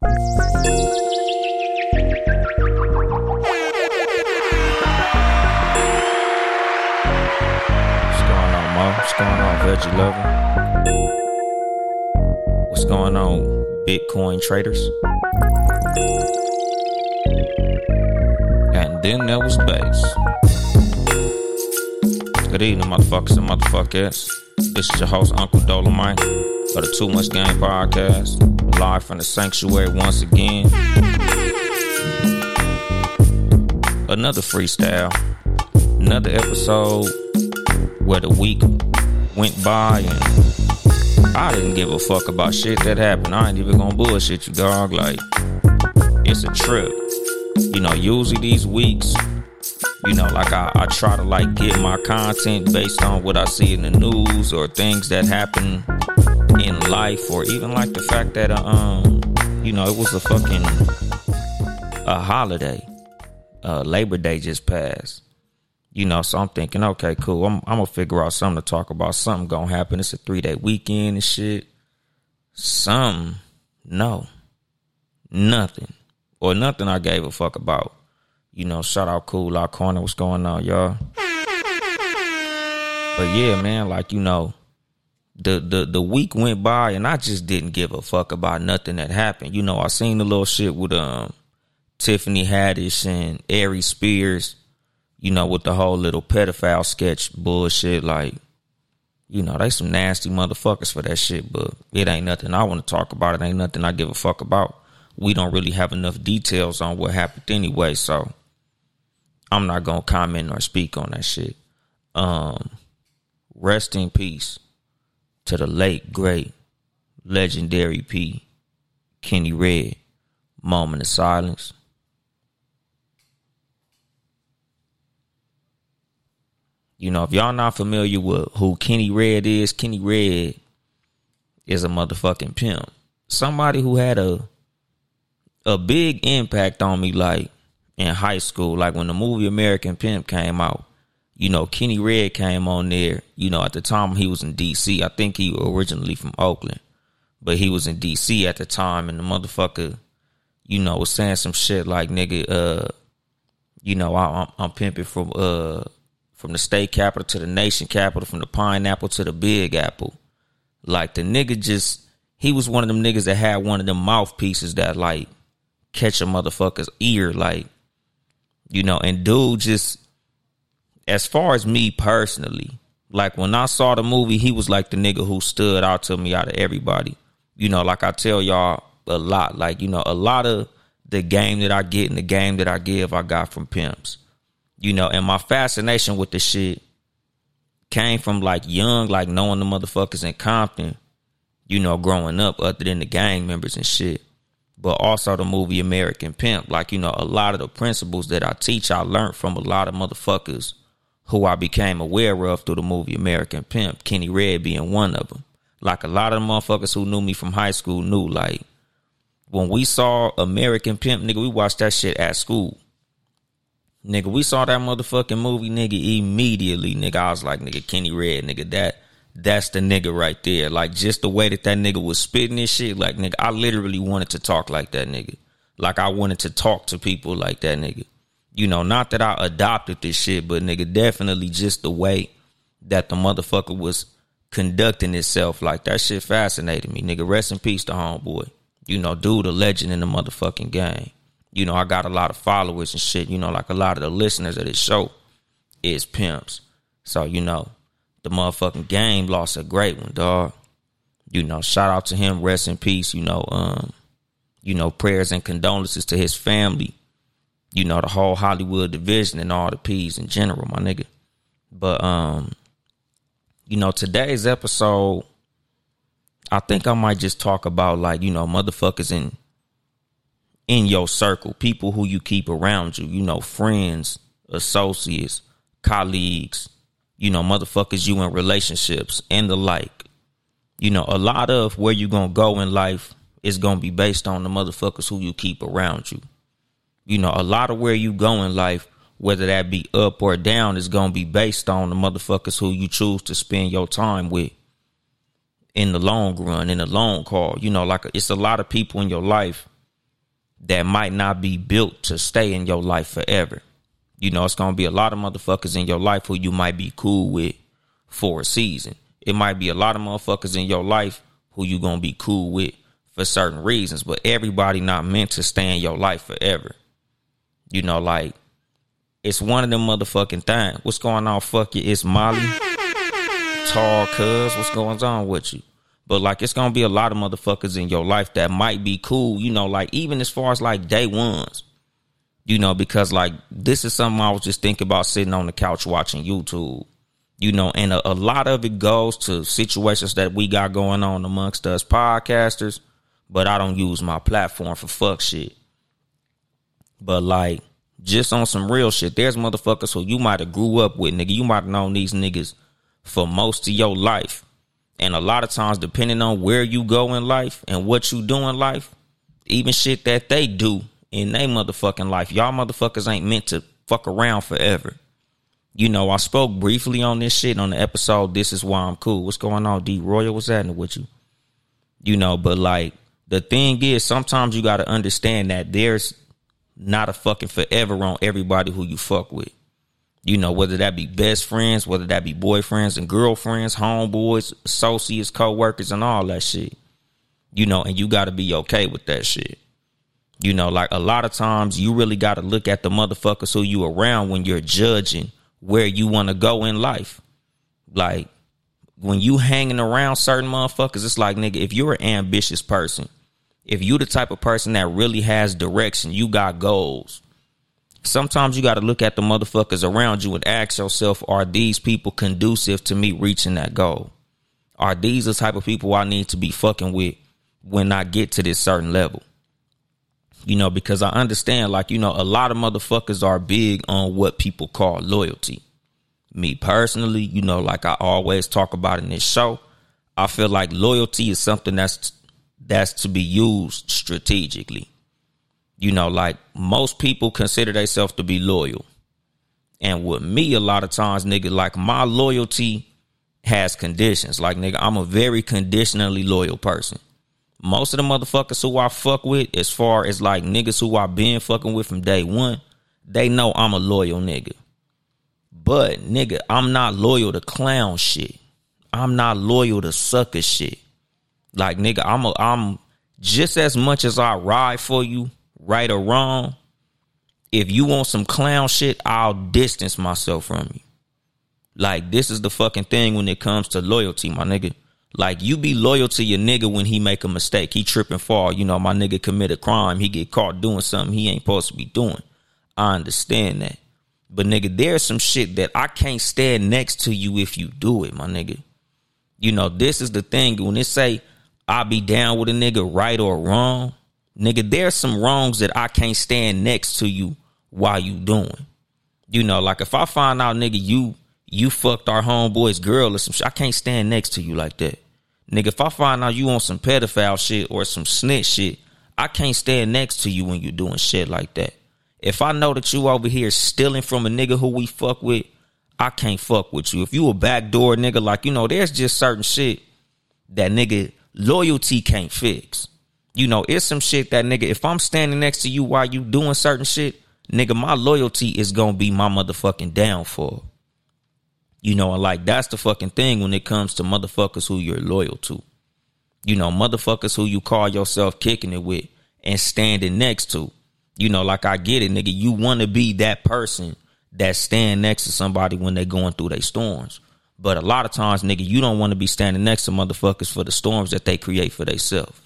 What's going on, Mo? What's going on, Veggie Lover? What's going on, Bitcoin traders? And then there was bass. Good evening, motherfuckers and motherfuckers. This is your host, Uncle Dolemite, of the Too Much Game Podcast, live from the sanctuary once again. Another freestyle, another episode where the week went by and I didn't give a fuck about shit that happened. I ain't even gonna bullshit you, dog. Like, it's a trip. You know, usually these weeks, you know, like I, I try to like get my content based on what I see in the news or things that happen life or even like the fact that, uh, um, you know, it was a fucking a holiday. Uh, Labor Day just passed. You know, so I'm thinking, okay, cool. I'm, I'm gonna figure out something to talk about. Something gonna happen. It's a three day weekend and shit. Some, no, nothing, or nothing I gave a fuck about. You know, shout out Cool Out Corner. What's going on, y'all? But yeah, man, like you know, the the the week went by and I just didn't give a fuck about nothing that happened. You know, I seen the little shit with um Tiffany Haddish and Ari Spears you know, with the whole little pedophile sketch bullshit. Like, you know, they some nasty motherfuckers for that shit, but it ain't nothing I want to talk about. It ain't nothing I give a fuck about. We don't really have enough details on what happened anyway, so I'm not gonna comment or speak on that shit. Um, rest in peace to the late great legendary P Kenny Red. Moment of silence. You know, if y'all not familiar with who Kenny Red is, Kenny Red is a motherfucking pimp. Somebody who had a a big impact on me like in high school. Like when the movie American Pimp came out, you know, Kenny Red came on there. You know, at the time he was in DC. I think he originally from Oakland. But he was in DC at the time and the motherfucker, you know, was saying some shit like nigga, uh, you know, I, I'm, I'm pimping from uh from the state capital to the nation capital, from the pineapple to the big apple. Like the nigga just he was one of them niggas that had one of them mouthpieces that like catch a motherfucker's ear, like, you know, and dude just as far as me personally, like when I saw the movie, he was like the nigga who stood out to me out of everybody. You know, like I tell y'all a lot, like, you know, a lot of the game that I get and the game that I give, I got from pimps you know, and my fascination with the shit came from like young, like knowing the motherfuckers in Compton, you know, growing up, other than the gang members and shit. But also the movie American Pimp. Like, you know, a lot of the principles that I teach, I learned from a lot of motherfuckers who I became aware of through the movie American Pimp, Kenny Red being one of them. Like a lot of the motherfuckers who knew me from high school knew, like, when we saw American Pimp, nigga, we watched that shit at school. Nigga, we saw that motherfucking movie, nigga, immediately, nigga. I was like, nigga, Kenny Red, nigga, that that's the nigga right there. Like just the way that that nigga was spitting this shit, like nigga, I literally wanted to talk like that nigga. Like I wanted to talk to people like that nigga. You know, not that I adopted this shit, but nigga, definitely just the way that the motherfucker was conducting itself. Like that shit fascinated me, nigga. Rest in peace to homeboy. You know, dude, a legend in the motherfucking game you know, I got a lot of followers and shit. You know, like a lot of the listeners of this show is pimps. So, you know, the motherfucking game lost a great one, dog. You know, shout out to him, rest in peace, you know, um, you know, prayers and condolences to his family, you know, the whole Hollywood division and all the P's in general, my nigga. But um, you know, today's episode, I think I might just talk about like, you know, motherfuckers in in your circle, people who you keep around you, you know, friends, associates, colleagues, you know, motherfuckers you in relationships and the like. You know, a lot of where you gonna go in life is gonna be based on the motherfuckers who you keep around you. You know, a lot of where you go in life, whether that be up or down, is gonna be based on the motherfuckers who you choose to spend your time with in the long run, in the long call. You know, like it's a lot of people in your life that might not be built to stay in your life forever. You know, it's gonna be a lot of motherfuckers in your life who you might be cool with for a season. It might be a lot of motherfuckers in your life who you gonna be cool with for certain reasons, but everybody not meant to stay in your life forever. You know, like it's one of them motherfucking things. What's going on? Fuck you. It's Molly. Tall cuz. What's going on with you? But like it's gonna be a lot of motherfuckers in your life that might be cool, you know, like even as far as like day ones. You know, because like this is something I was just thinking about sitting on the couch watching YouTube. You know, and a, a lot of it goes to situations that we got going on amongst us podcasters, but I don't use my platform for fuck shit. But like just on some real shit, there's motherfuckers who you might have grew up with, nigga. You might have known these niggas for most of your life. And a lot of times, depending on where you go in life and what you do in life, even shit that they do in their motherfucking life, y'all motherfuckers ain't meant to fuck around forever. You know, I spoke briefly on this shit on the episode. This is why I'm cool. What's going on, D Royal? What's happening with you? You know, but like the thing is, sometimes you got to understand that there's not a fucking forever on everybody who you fuck with. You know, whether that be best friends, whether that be boyfriends and girlfriends, homeboys, associates, co-workers, and all that shit. You know, and you gotta be okay with that shit. You know, like a lot of times you really gotta look at the motherfuckers who you around when you're judging where you wanna go in life. Like when you hanging around certain motherfuckers, it's like nigga, if you're an ambitious person, if you're the type of person that really has direction, you got goals sometimes you got to look at the motherfuckers around you and ask yourself, are these people conducive to me reaching that goal? Are these the type of people I need to be fucking with when I get to this certain level? You know, because I understand, like, you know, a lot of motherfuckers are big on what people call loyalty. Me personally, you know, like I always talk about in this show, I feel like loyalty is something that's that's to be used strategically. You know, like most people consider themselves to be loyal. And with me, a lot of times, nigga, like my loyalty has conditions. Like, nigga, I'm a very conditionally loyal person. Most of the motherfuckers who I fuck with, as far as like niggas who I've been fucking with from day one, they know I'm a loyal nigga. But nigga, I'm not loyal to clown shit. I'm not loyal to sucker shit. Like nigga, I'm a, I'm just as much as I ride for you, right or wrong, if you want some clown shit, I'll distance myself from you. Like this is the fucking thing when it comes to loyalty, my nigga. Like you be loyal to your nigga when he make a mistake. He trip and fall. You know, my nigga commit a crime. He get caught doing something he ain't supposed to be doing. I understand that. But nigga, there's some shit that I can't stand next to you if you do it, my nigga. You know, this is the thing. When they say I be down with a nigga right or wrong, nigga, there's some wrongs that I can't stand next to you while you doing. You know, like if I find out, nigga, you you fucked our homeboy's girl or some shit, I can't stand next to you like that. Nigga, if I find out you on some pedophile shit or some snitch shit, I can't stand next to you when you doing shit like that. If I know that you over here stealing from a nigga who we fuck with, I can't fuck with you. If you a backdoor nigga, like, you know, there's just certain shit that nigga loyalty can't fix you know, it's some shit that nigga, if I'm standing next to you while you doing certain shit, nigga, my loyalty is gonna be my motherfucking downfall. You know, and like that's the fucking thing when it comes to motherfuckers who you're loyal to. You know, motherfuckers who you call yourself kicking it with and standing next to. You know, like I get it, nigga. You want to be that person that stand next to somebody when they going through their storms. But a lot of times, nigga, you don't want to be standing next to motherfuckers for the storms that they create for themselves.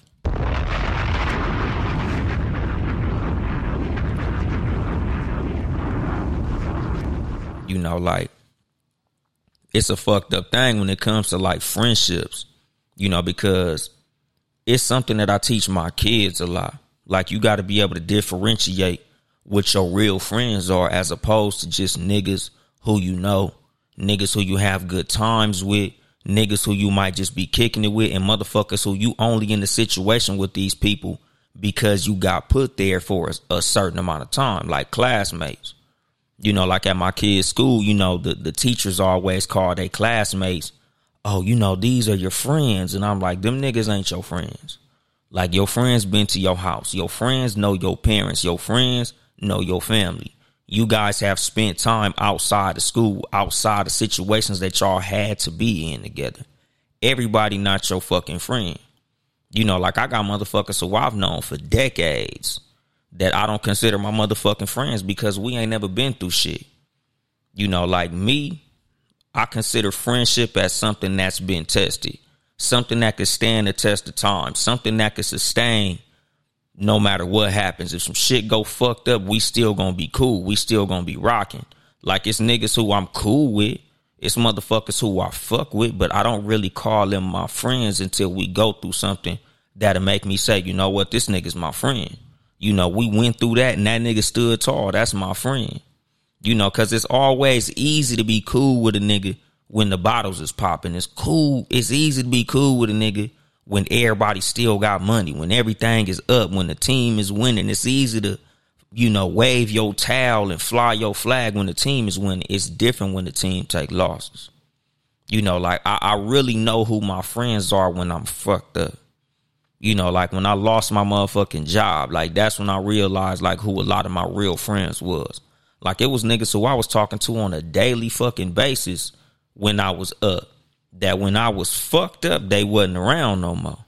You know, like it's a fucked up thing when it comes to like friendships, you know, because it's something that I teach my kids a lot. Like you got to be able to differentiate what your real friends are as opposed to just niggas who you know, niggas who you have good times with, niggas who you might just be kicking it with, and motherfuckers who you only in the situation with these people because you got put there for a, a certain amount of time, like classmates. You know, like at my kids' school, you know, the, the teachers always call their classmates, oh, you know, these are your friends. And I'm like, them niggas ain't your friends. Like your friends been to your house. Your friends know your parents. Your friends know your family. You guys have spent time outside of school, outside of situations that y'all had to be in together. Everybody not your fucking friend. You know, like I got motherfuckers who I've known for decades that I don't consider my motherfucking friends because we ain't never been through shit. You know, like me, I consider friendship as something that's been tested, something that could stand the test of time, something that could sustain no matter what happens. If some shit go fucked up, we still gonna be cool. We still gonna be rocking. Like it's niggas who I'm cool with. It's motherfuckers who I fuck with, but I don't really call them my friends until we go through something that'll make me say, you know what, this nigga's my friend. You know, we went through that and that nigga stood tall. That's my friend. You know, cause it's always easy to be cool with a nigga when the bottles is popping. It's cool. It's easy to be cool with a nigga when everybody still got money, when everything is up, when the team is winning. It's easy to, you know, wave your towel and fly your flag when the team is winning. It's different when the team take losses. You know, like I, I really know who my friends are when I'm fucked up. You know, like when I lost my motherfucking job, like that's when I realized like who a lot of my real friends was. Like it was niggas who I was talking to on a daily fucking basis when I was up that when I was fucked up, they wasn't around no more.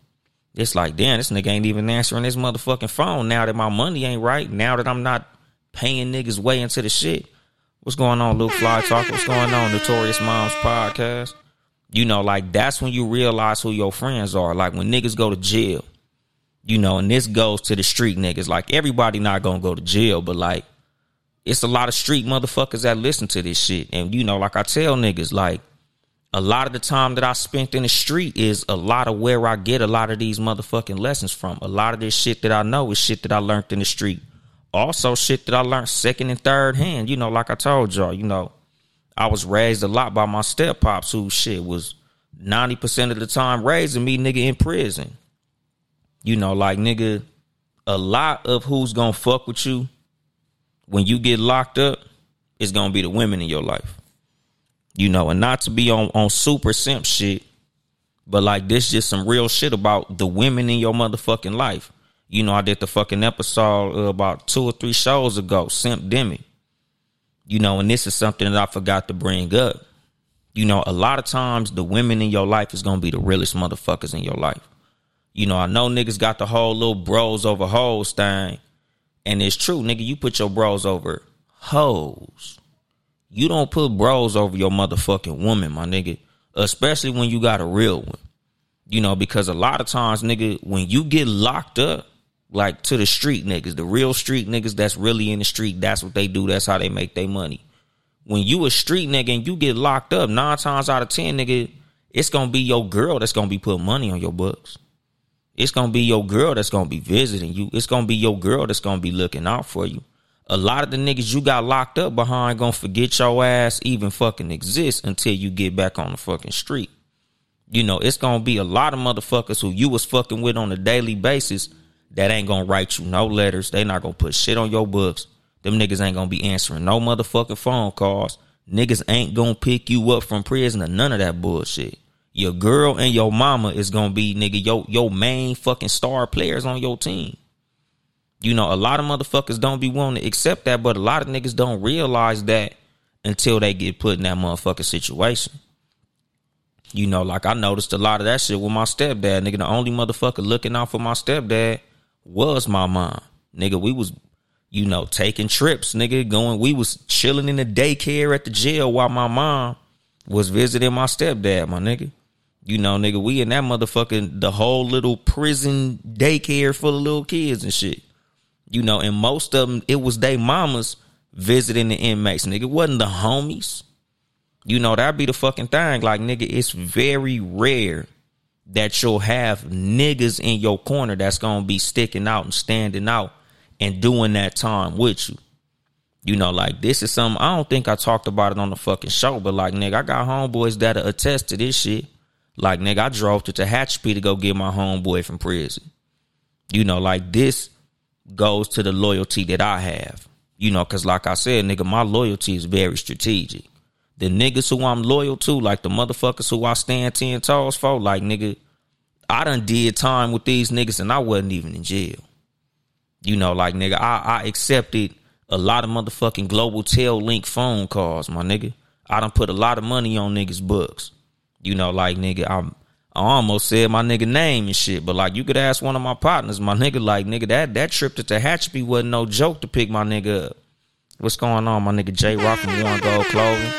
It's like, damn, this nigga ain't even answering his motherfucking phone now that my money ain't right. Now that I'm not paying niggas way into the shit. What's going on, Luke Fly Talk? What's going on, Notorious Moms Podcast? You know, like that's when you realize who your friends are. Like when niggas go to jail, you know, and this goes to the street niggas. Like everybody not gonna go to jail, but like it's a lot of street motherfuckers that listen to this shit. And you know, like I tell niggas, like a lot of the time that I spent in the street is a lot of where I get a lot of these motherfucking lessons from. A lot of this shit that I know is shit that I learned in the street. Also, shit that I learned second and third hand. You know, like I told y'all, you know, I was raised a lot by my step pops who shit was 90% of the time raising me nigga in prison. You know, like nigga, a lot of who's gonna fuck with you when you get locked up is gonna be the women in your life. You know, and not to be on, on super simp shit, but like this is just some real shit about the women in your motherfucking life. You know, I did the fucking episode uh, about two or three shows ago, Simp Demi. You know, and this is something that I forgot to bring up. You know, a lot of times the women in your life is gonna be the realest motherfuckers in your life. You know, I know niggas got the whole little bros over hoes thing. And it's true, nigga, you put your bros over hoes. You don't put bros over your motherfucking woman, my nigga. Especially when you got a real one. You know, because a lot of times, nigga, when you get locked up, like to the street niggas, the real street niggas that's really in the street, that's what they do. That's how they make their money. When you a street nigga and you get locked up, nine times out of ten, nigga, it's gonna be your girl that's gonna be putting money on your books. It's gonna be your girl that's gonna be visiting you. It's gonna be your girl that's gonna be looking out for you a lot of the niggas you got locked up behind gonna forget your ass even fucking exists until you get back on the fucking street. You know, it's gonna be a lot of motherfuckers who you was fucking with on a daily basis that ain't gonna write you no letters. They not gonna put shit on your books. Them niggas ain't gonna be answering no motherfucking phone calls. Niggas ain't gonna pick you up from prison or none of that bullshit. Your girl and your mama is gonna be nigga your your main fucking star players on your team. You know, a lot of motherfuckers don't be willing to accept that, but a lot of niggas don't realize that until they get put in that motherfucking situation. You know, like I noticed a lot of that shit with my stepdad. Nigga, the only motherfucker looking out for my stepdad was my mom. Nigga, we was, you know, taking trips, nigga, going, we was chilling in the daycare at the jail while my mom was visiting my stepdad, my nigga. You know, nigga, we in that motherfucking the whole little prison daycare full of little kids and shit. You know, and most of them, it was they mamas visiting the inmates. Nigga, it wasn't the homies. You know, that'd be the fucking thing. Like, nigga, it's very rare that you'll have niggas in your corner that's gonna be sticking out and standing out and doing that time with you. You know, like this is something I don't think I talked about it on the fucking show, but like nigga, I got homeboys that attest to this shit. Like nigga, I drove to Tehachapi to go get my homeboy from prison. You know, like this goes to the loyalty that I have. You know, cause like I said, nigga, my loyalty is very strategic. The niggas who I'm loyal to, like the motherfuckers who I stand ten toes for, like nigga, I done did time with these niggas and I wasn't even in jail. You know, like nigga, I, I accepted a lot of motherfucking Global Tel Link phone calls, my nigga. I done put a lot of money on niggas' books. You know, like nigga, I'm I almost said my nigga name and shit, but like you could ask one of my partners, my nigga, like nigga, that that trip to Tehachapi wasn't no joke to pick my nigga up. What's going on, my nigga J Rock from One Gold Clothing?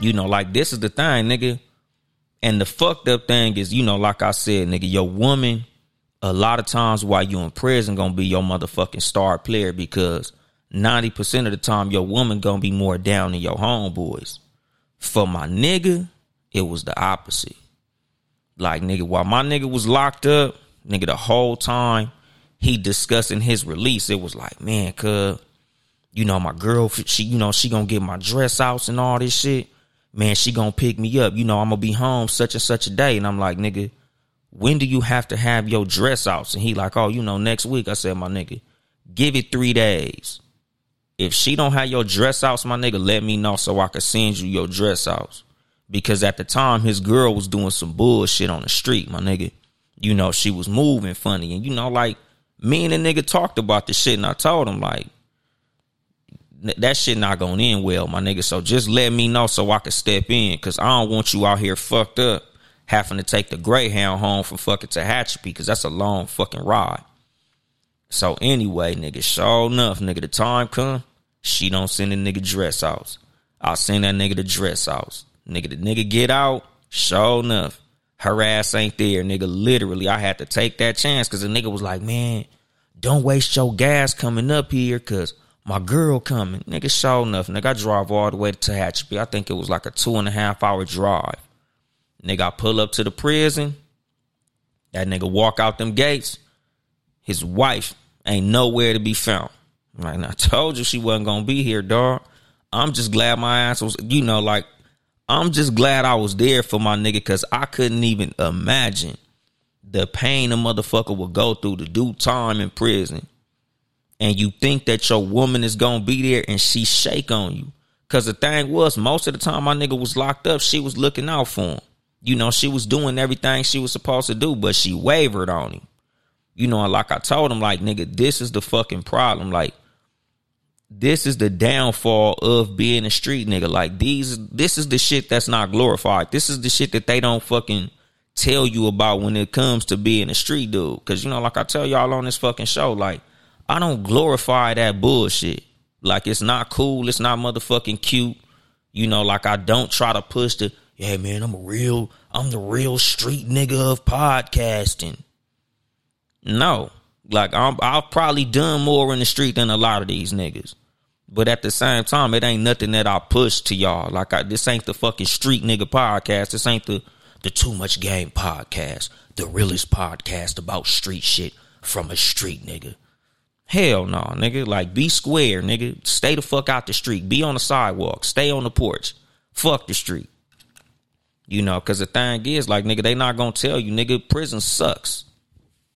You know, like this is the thing, nigga. And the fucked up thing is, you know, like I said, nigga, your woman, a lot of times while you in prison, gonna be your motherfucking star player because 90% of the time your woman gonna be more down than your homeboys. For my nigga, it was the opposite. Like nigga, while my nigga was locked up, nigga, the whole time he discussing his release, it was like, man, cuz, you know, my girl, she, you know, she gonna get my dress outs and all this shit. Man, she gonna pick me up. You know, I'm gonna be home such and such a day. And I'm like, nigga, when do you have to have your dress outs? And he like, oh, you know, next week. I said, my nigga, give it three days. If she don't have your dress outs, my nigga, let me know so I can send you your dress outs. Because at the time, his girl was doing some bullshit on the street, my nigga. You know, she was moving funny. And you know, like, me and the nigga talked about the shit, and I told him, like, that shit not gonna end well, my nigga. So just let me know so I can step in, cause I don't want you out here fucked up having to take the Greyhound home from fucking Tehachapi, because that's a long fucking ride. So anyway, nigga, sure enough, nigga, the time come, she don't send a nigga dress outs. I'll send that nigga the dress outs. Nigga, the nigga get out, sure enough, her ass ain't there, nigga. Literally, I had to take that chance because the nigga was like, man, don't waste your gas coming up here because my girl coming. Nigga, sure enough, nigga, I drive all the way to Tehachapi. I think it was like a two and a half hour drive. Nigga, I pull up to the prison. That nigga walk out them gates. His wife ain't nowhere to be found. Like, I told you she wasn't gonna be here, dog. I'm just glad my ass was, you know, like, I'm just glad I was there for my nigga because I couldn't even imagine the pain a motherfucker would go through to do time in prison. And you think that your woman is gonna be there and she shake on you. Cause the thing was, most of the time my nigga was locked up, she was looking out for him. You know, she was doing everything she was supposed to do, but she wavered on him. You know, like I told him, like, nigga, this is the fucking problem. Like, this is the downfall of being a street nigga. Like, these, this is the shit that's not glorified. This is the shit that they don't fucking tell you about when it comes to being a street dude. Cause, you know, like I tell y'all on this fucking show, like, I don't glorify that bullshit. Like, it's not cool. It's not motherfucking cute. You know, like, I don't try to push the, yeah, man, I'm a real, I'm the real street nigga of podcasting. No, like I'm, I've probably done more in the street than a lot of these niggas. But at the same time, it ain't nothing that I push to y'all. Like I, this ain't the fucking street nigga podcast. This ain't the the too much game podcast. The realest podcast about street shit from a street nigga. Hell no, nigga. Like be square, nigga. Stay the fuck out the street. Be on the sidewalk. Stay on the porch. Fuck the street. You know, cause the thing is, like, nigga, they not gonna tell you, nigga, prison sucks.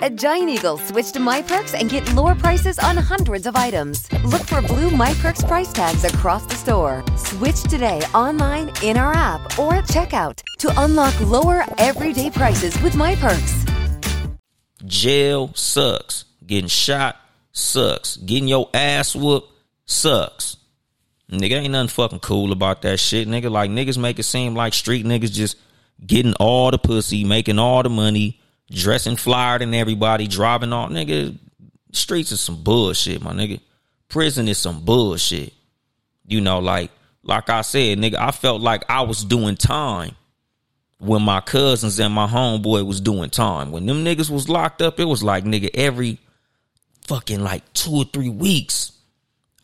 At Giant Eagle, switch to My Perks and get lower prices on hundreds of items. Look for blue My Perks price tags across the store. Switch today online, in our app, or at checkout to unlock lower everyday prices with My Perks. Jail sucks. Getting shot sucks. Getting your ass whooped sucks. Nigga, ain't nothing fucking cool about that shit, nigga. Like niggas make it seem like street niggas just getting all the pussy, making all the money, dressing flyer than everybody, driving all nigga. Streets is some bullshit, my nigga. Prison is some bullshit. You know, like like I said, nigga, I felt like I was doing time when my cousins and my homeboy was doing time. When them niggas was locked up, it was like nigga every fucking like two or three weeks.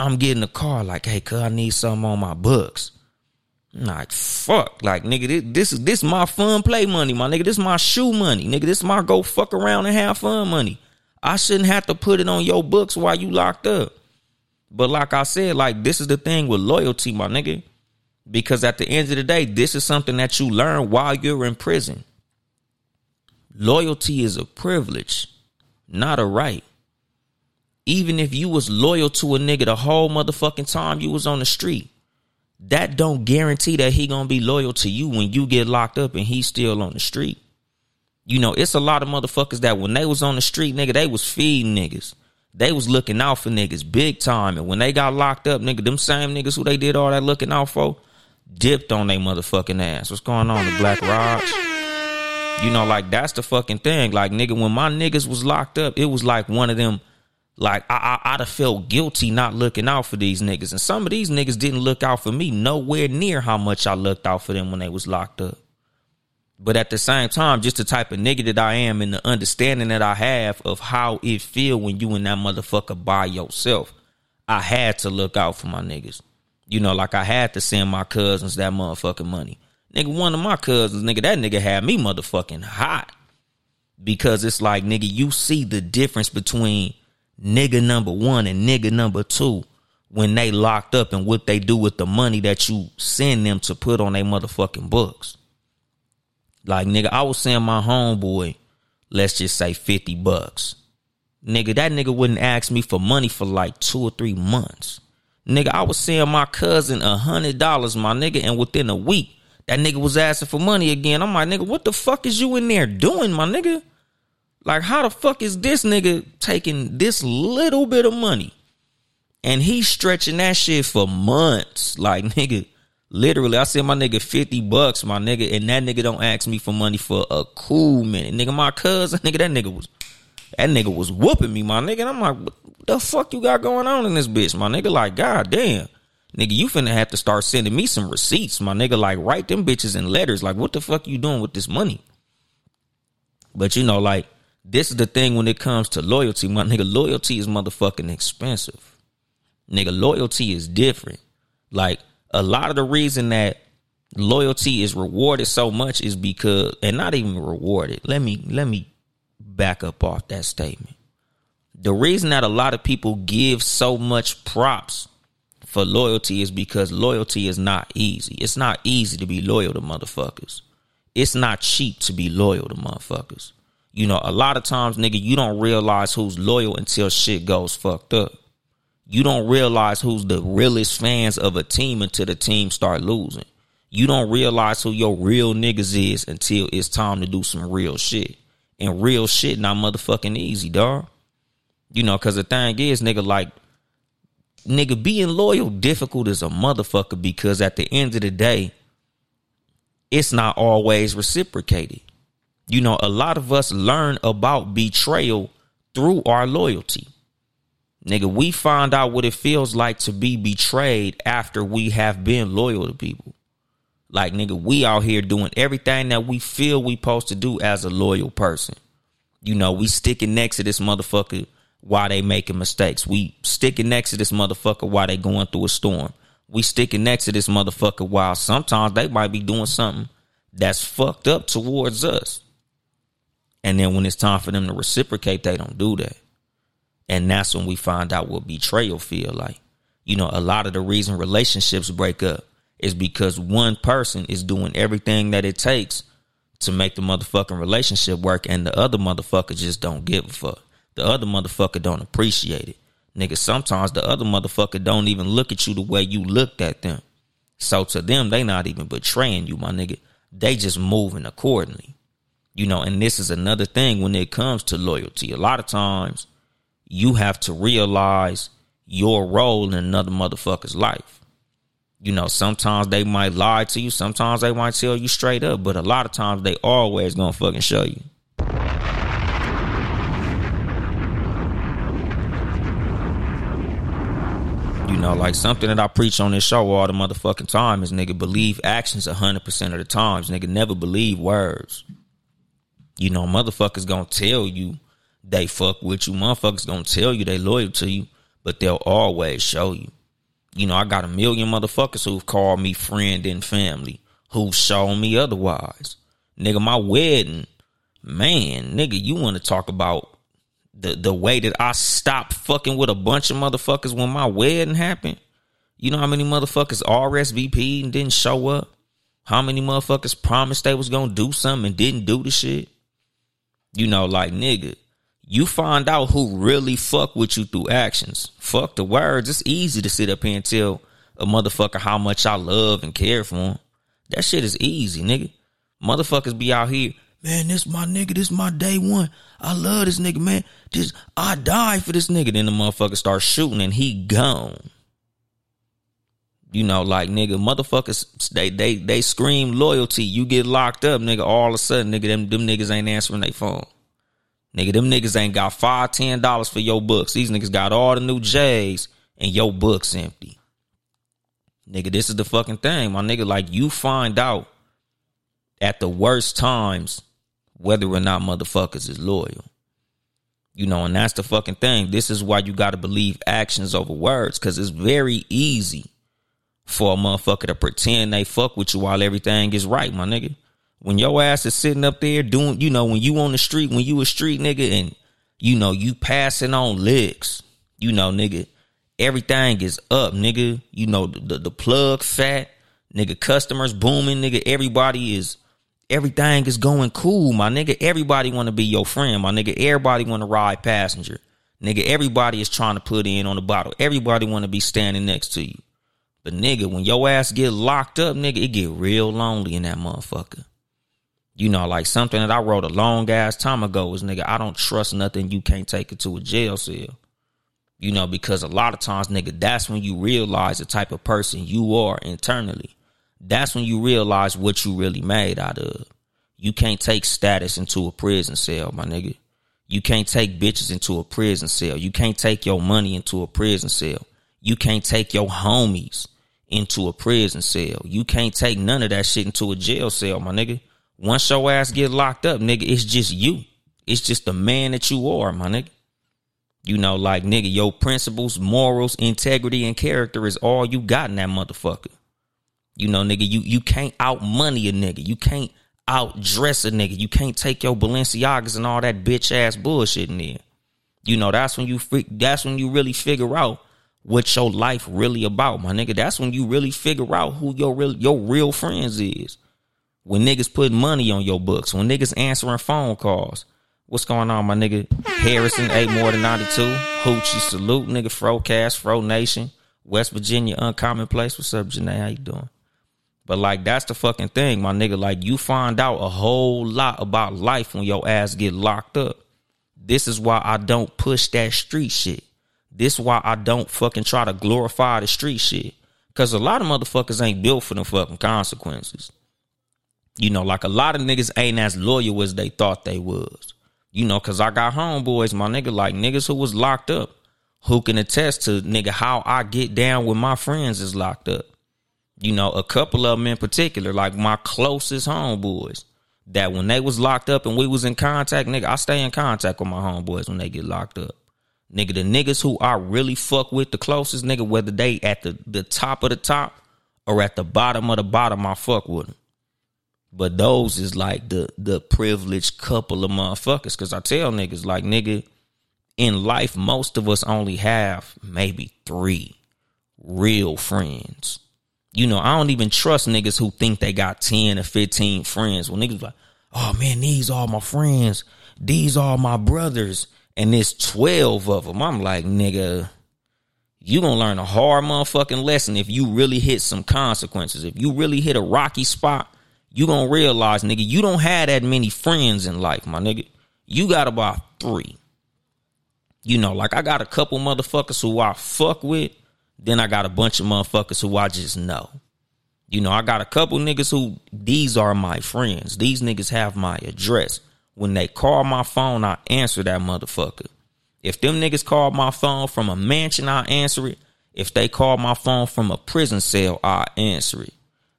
I'm getting a car like, hey, cuz I need something on my books. Like, fuck. Like, nigga, this, this is this my fun play money, my nigga. This is my shoe money. Nigga, this is my go fuck around and have fun money. I shouldn't have to put it on your books while you locked up. But like I said, like this is the thing with loyalty, my nigga. Because at the end of the day, this is something that you learn while you're in prison. Loyalty is a privilege, not a right. Even if you was loyal to a nigga the whole motherfucking time you was on the street, that don't guarantee that he gonna be loyal to you when you get locked up and he's still on the street. You know, it's a lot of motherfuckers that when they was on the street, nigga, they was feeding niggas. They was looking out for niggas big time. And when they got locked up, nigga, them same niggas who they did all that looking out for, dipped on their motherfucking ass. What's going on, the Black Raj? You know, like that's the fucking thing. Like, nigga, when my niggas was locked up, it was like one of them. Like I, I, I'd have felt guilty not looking out for these niggas, and some of these niggas didn't look out for me nowhere near how much I looked out for them when they was locked up. But at the same time, just the type of nigga that I am and the understanding that I have of how it feel when you and that motherfucker by yourself, I had to look out for my niggas. You know, like I had to send my cousins that motherfucking money. Nigga, one of my cousins, nigga, that nigga had me motherfucking hot. Because it's like, nigga, you see the difference between nigga number one and nigga number two when they locked up and what they do with the money that you send them to put on their motherfucking books. Like nigga, I was saying my homeboy, let's just say 50 bucks. Nigga, that nigga wouldn't ask me for money for like two or three months. Nigga, I was saying my cousin a hundred dollars, my nigga, and within a week, that nigga was asking for money again. I'm like, nigga, what the fuck is you in there doing, my nigga? Like, how the fuck is this nigga taking this little bit of money? And he's stretching that shit for months. Like, nigga, literally, I sent my nigga 50 bucks, my nigga, and that nigga don't ask me for money for a cool minute. Nigga, my cousin, nigga, that nigga was that nigga was whooping me, my nigga. And I'm like, what the fuck you got going on in this bitch, my nigga? Like, god damn. Nigga, you finna have to start sending me some receipts, my nigga. Like, write them bitches in letters. Like, what the fuck you doing with this money? But you know, like, this is the thing when it comes to loyalty, my nigga. Loyalty is motherfucking expensive. Nigga, loyalty is different. Like, a lot of the reason that loyalty is rewarded so much is because, and not even rewarded. Let me, let me back up off that statement. The reason that a lot of people give so much props for loyalty is because loyalty is not easy. It's not easy to be loyal to motherfuckers. It's not cheap to be loyal to motherfuckers. You know, a lot of times, nigga, you don't realize who's loyal until shit goes fucked up. You don't realize who's the realest fans of a team until the team start losing. You don't realize who your real niggas is until it's time to do some real shit. And real shit not motherfucking easy, dog. You know, cause the thing is, nigga, like, nigga, being loyal difficult as a motherfucker because at the end of the day, it's not always reciprocated. You know, a lot of us learn about betrayal through our loyalty. Nigga, we find out what it feels like to be betrayed after we have been loyal to people. Like, nigga, we out here doing everything that we feel we supposed to do as a loyal person. You know, we sticking next to this motherfucker while they making mistakes. We sticking next to this motherfucker while they going through a storm. We sticking next to this motherfucker while sometimes they might be doing something that's fucked up towards us. And then when it's time for them to reciprocate, they don't do that. And that's when we find out what betrayal feel like. You know, a lot of the reason relationships break up is because one person is doing everything that it takes to make the motherfucking relationship work and the other motherfucker just don't give a fuck. The other motherfucker don't appreciate it. Nigga, sometimes the other motherfucker don't even look at you the way you looked at them. So to them, they not even betraying you, my nigga. They just moving accordingly. You know, and this is another thing when it comes to loyalty. A lot of times you have to realize your role in another motherfucker's life. You know, sometimes they might lie to you, sometimes they might tell you straight up, but a lot of times they always gonna fucking show you. You know, like something that I preach on this show all the motherfucking time is nigga believe actions hundred percent of the times. Nigga never believe words. You know, motherfuckers gonna tell you they fuck with you. Motherfuckers gonna tell you they loyal to you, but they'll always show you. You know, I got a million motherfuckers who've called me friend and family, who've shown me otherwise. Nigga, my wedding, man, nigga, you wanna talk about the the way that I stopped fucking with a bunch of motherfuckers when my wedding happened. You know how many motherfuckers RSVP and didn't show up? How many motherfuckers promised they was gonna do something and didn't do the shit? You know, like nigga, you find out who really fuck with you through actions. Fuck the words. It's easy to sit up here and tell a motherfucker how much I love and care for him. That shit is easy, nigga. Motherfuckers be out here man, this my nigga, this my day one. I love this nigga, man. Just I die for this nigga. Then the motherfucker start shooting and he gone. You know, like nigga, motherfuckers they they they scream loyalty. You get locked up, nigga. All of a sudden, nigga, them them niggas ain't answering their phone. Nigga, them niggas ain't got five, ten dollars for your books. These niggas got all the new J's and your books empty. Nigga, this is the fucking thing, my nigga. Like you find out at the worst times whether or not motherfuckers is loyal. You know, and that's the fucking thing. This is why you got to believe actions over words because it's very easy for a motherfucker to pretend they fuck with you while everything is right, my nigga. When your ass is sitting up there doing, you know, when you on the street, when you a street nigga and, you know, you passing on licks, you know, nigga, everything is up, nigga. You know, the, the plug fat, nigga, customers booming, nigga, everybody is everything is going cool, my nigga. Everybody want to be your friend, my nigga. Everybody want to ride passenger. Nigga, everybody is trying to put in on the bottle. Everybody want to be standing next to you. But nigga, when your ass get locked up, nigga, it get real lonely in that motherfucker. You know, like something that I wrote a long ass time ago was nigga, I don't trust nothing you can't take it to a jail cell. You know, because a lot of times, nigga, that's when you realize the type of person you are internally that's when you realize what you really made out of. You can't take status into a prison cell, my nigga. You can't take bitches into a prison cell. You can't take your money into a prison cell. You can't take your homies into a prison cell. You can't take none of that shit into a jail cell, my nigga. Once your ass get locked up, nigga, it's just you. It's just the man that you are, my nigga. You know, like nigga, your principles, morals, integrity, and character is all you got in that motherfucker. You know, nigga, you you can't out money a nigga. You can't out dress a nigga. You can't take your Balenciagas and all that bitch ass bullshit in there. You know, that's when you freak that's when you really figure out what your life really about, my nigga. That's when you really figure out who your real your real friends is. When niggas put money on your books, when niggas answering phone calls. What's going on, my nigga? Harrison, eight more than 92. Hoochie, salute, nigga. Frocast, Fro Nation. West Virginia, uncommon place. What's up, Janae? How you doing? But like that's the fucking thing, my nigga. Like you find out a whole lot about life when your ass get locked up. This is why I don't push that street shit. This is why I don't fucking try to glorify the street shit. Cause a lot of motherfuckers ain't built for them fucking consequences. You know, like a lot of niggas ain't as loyal as they thought they was. You know, cause I got homeboys, my nigga, like niggas who was locked up, who can attest to nigga how I get down with my friends is locked up you know, a couple of them in particular, like my closest homeboys, that when they was locked up and we was in contact, nigga, I stay in contact with my homeboys when they get locked up. Nigga, the niggas who I really fuck with the closest, nigga, whether they at the, the top of the top or at the bottom of the bottom, I fuck with them. But those is like the the privileged couple of motherfuckers. Cause I tell niggas, like, nigga, in life, most of us only have maybe three real friends you know, I don't even trust niggas who think they got 10 or 15 friends. When niggas like, oh man, these are my friends. These are my brothers. And there's 12 of them. I'm like, nigga, you gonna learn a hard motherfucking lesson if you really hit some consequences. If you really hit a rocky spot, you gonna realize, nigga, you don't have that many friends in life, my nigga. You got about three. You know, like I got a couple motherfuckers who I fuck with Then I got a bunch of motherfuckers who I just know. You know, I got a couple niggas who these are my friends. These niggas have my address. When they call my phone, I answer that motherfucker. If them niggas call my phone from a mansion, I answer it. If they call my phone from a prison cell, I answer it.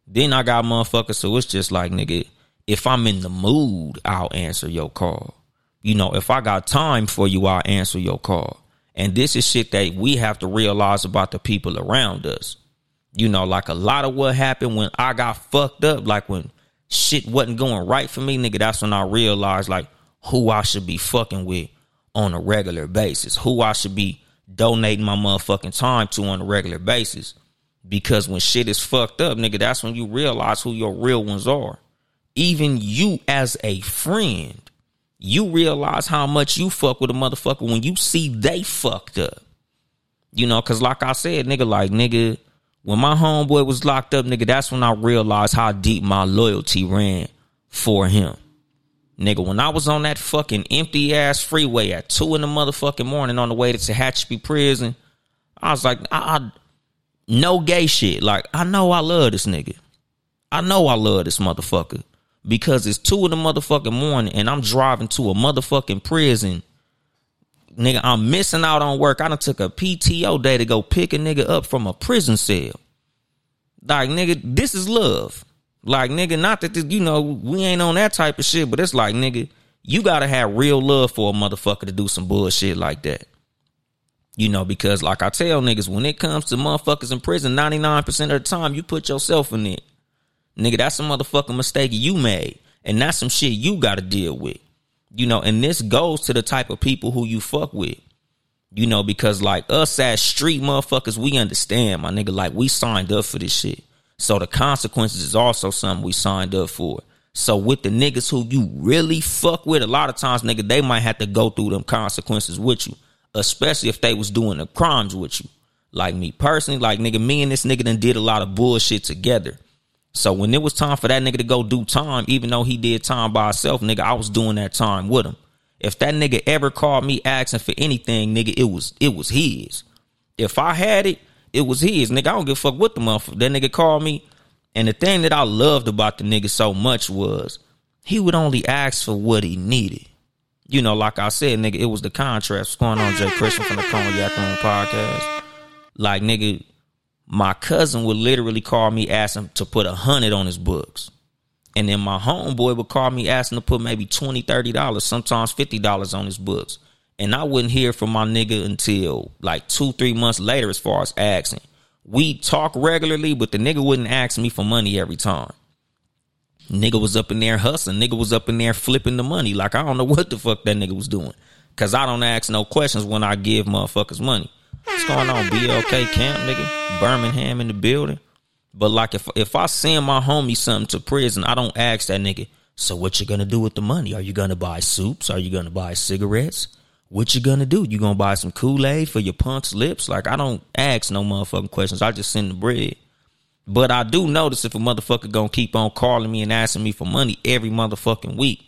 Then I got motherfuckers, so it's just like, nigga, if I'm in the mood, I'll answer your call. You know, if I got time for you, I'll answer your call. And this is shit that we have to realize about the people around us. You know, like a lot of what happened when I got fucked up, like when shit wasn't going right for me, nigga, that's when I realized like who I should be fucking with on a regular basis, who I should be donating my motherfucking time to on a regular basis. Because when shit is fucked up, nigga, that's when you realize who your real ones are. Even you as a friend, you realize how much you fuck with a motherfucker when you see they fucked up. You know, cause like I said, nigga, like nigga, when my homeboy was locked up, nigga, that's when I realized how deep my loyalty ran for him. Nigga, when I was on that fucking empty ass freeway at two in the motherfucking morning on the way to Tehachapi prison, I was like, I, I no gay shit. Like, I know I love this nigga. I know I love this motherfucker because it's two in the motherfucking morning and I'm driving to a motherfucking prison. Nigga, I'm missing out on work. I done took a PTO day to go pick a nigga up from a prison cell. Like, nigga, this is love. Like nigga, not that this, you know we ain't on that type of shit, but it's like nigga, you gotta have real love for a motherfucker to do some bullshit like that. You know, because like I tell niggas, when it comes to motherfuckers in prison, 99% of the time you put yourself in it. Nigga, that's a motherfucking mistake you made. And that's some shit you gotta deal with. You know, and this goes to the type of people who you fuck with. You know, because like us as street motherfuckers, we understand, my nigga. Like we signed up for this shit. So the consequences is also something we signed up for. So with the niggas who you really fuck with, a lot of times, nigga, they might have to go through them consequences with you, especially if they was doing the crimes with you. Like me personally, like nigga, me and this nigga done did a lot of bullshit together. So when it was time for that nigga to go do time, even though he did time by himself, nigga, I was doing that time with him. If that nigga ever called me asking for anything, nigga, it was it was his. If I had it, it was his. Nigga, I don't give a fuck what the motherfucker. That nigga called me. And the thing that I loved about the nigga so much was he would only ask for what he needed. You know, like I said, nigga, it was the contrast. What's going on, Jay Christian from the Cognac Room podcast? Like, nigga, my cousin would literally call me asking to put a hundred on his books. And then my homeboy would call me asking to put maybe 20 $30, sometimes $50 on his books. And I wouldn't hear from my nigga until like two, three months later, as far as asking. We talk regularly, but the nigga wouldn't ask me for money every time. Nigga was up in there hustling. Nigga was up in there flipping the money. Like I don't know what the fuck that nigga was doing. Cause I don't ask no questions when I give motherfuckers money. What's going on? BLK camp, nigga. Birmingham in the building. But like if if I send my homie something to prison, I don't ask that nigga, so what you gonna do with the money? Are you gonna buy soups? Are you gonna buy cigarettes? What you gonna do? You gonna buy some Kool Aid for your punk's lips? Like I don't ask no motherfucking questions. I just send the bread. But I do notice if a motherfucker gonna keep on calling me and asking me for money every motherfucking week,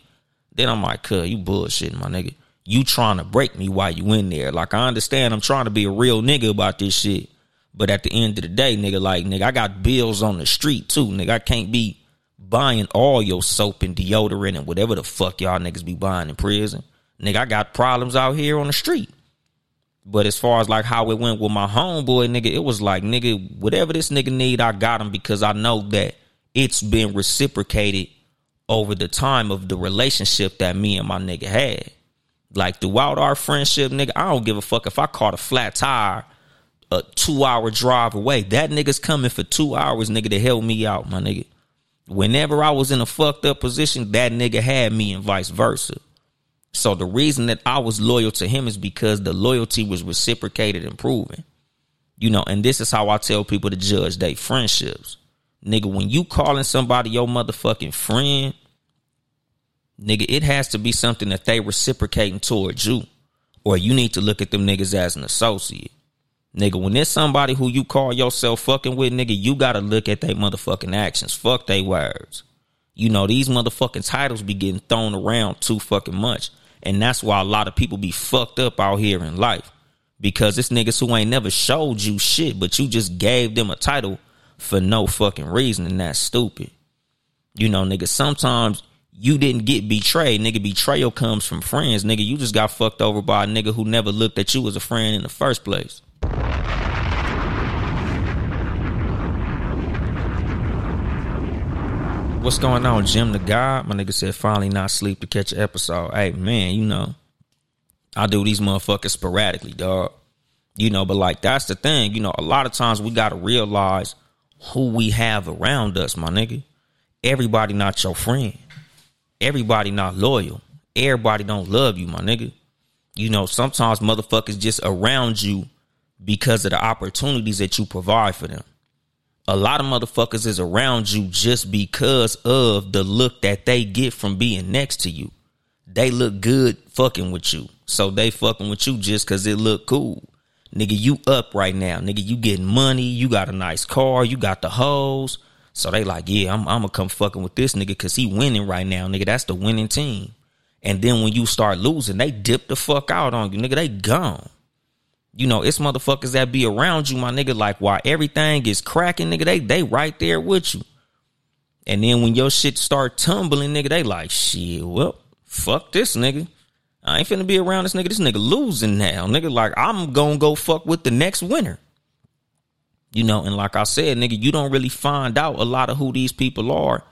then I'm like, "Cuz you bullshitting, my nigga. You trying to break me while you in there? Like I understand I'm trying to be a real nigga about this shit, but at the end of the day, nigga, like nigga, I got bills on the street too, nigga. I can't be buying all your soap and deodorant and whatever the fuck y'all niggas be buying in prison. Nigga, I got problems out here on the street. But as far as like how it went with my homeboy, nigga, it was like, nigga, whatever this nigga need, I got him because I know that it's been reciprocated over the time of the relationship that me and my nigga had. Like throughout our friendship, nigga, I don't give a fuck if I caught a flat tire a two hour drive away. That nigga's coming for two hours, nigga, to help me out, my nigga. Whenever I was in a fucked up position, that nigga had me and vice versa. So the reason that I was loyal to him is because the loyalty was reciprocated and proven. You know, and this is how I tell people to judge their friendships. Nigga, when you calling somebody your motherfucking friend, nigga, it has to be something that they reciprocating towards you. Or you need to look at them niggas as an associate. Nigga, when there's somebody who you call yourself fucking with, nigga, you gotta look at their motherfucking actions. Fuck they words. You know, these motherfucking titles be getting thrown around too fucking much. And that's why a lot of people be fucked up out here in life because it's niggas who ain't never showed you shit, but you just gave them a title for no fucking reason, and that's stupid. You know, nigga, sometimes you didn't get betrayed. Nigga, betrayal comes from friends. Nigga, you just got fucked over by a nigga who never looked at you as a friend in the first place. What's going on, Jim the God? My nigga said finally not sleep to catch an episode. Hey man, you know, I do these motherfuckers sporadically, dog. You know, but like that's the thing. You know, a lot of times we gotta realize who we have around us, my nigga. Everybody not your friend. Everybody not loyal. Everybody don't love you, my nigga. You know, sometimes motherfuckers just around you because of the opportunities that you provide for them a lot of motherfuckers is around you just because of the look that they get from being next to you. They look good fucking with you. So they fucking with you just cause it look cool. Nigga, you up right now. Nigga, you getting money. You got a nice car. You got the hoes. So they like, yeah, I'm, I'm gonna come fucking with this nigga cause he winning right now. Nigga, that's the winning team. And then when you start losing, they dip the fuck out on you. Nigga, they gone. You know, it's motherfuckers that be around you, my nigga, like while everything is cracking, nigga, they they right there with you. And then when your shit start tumbling, nigga, they like, shit, well, fuck this nigga. I ain't finna be around this nigga. This nigga losing now. Nigga, like, I'm gonna go fuck with the next winner. You know, and like I said, nigga, you don't really find out a lot of who these people are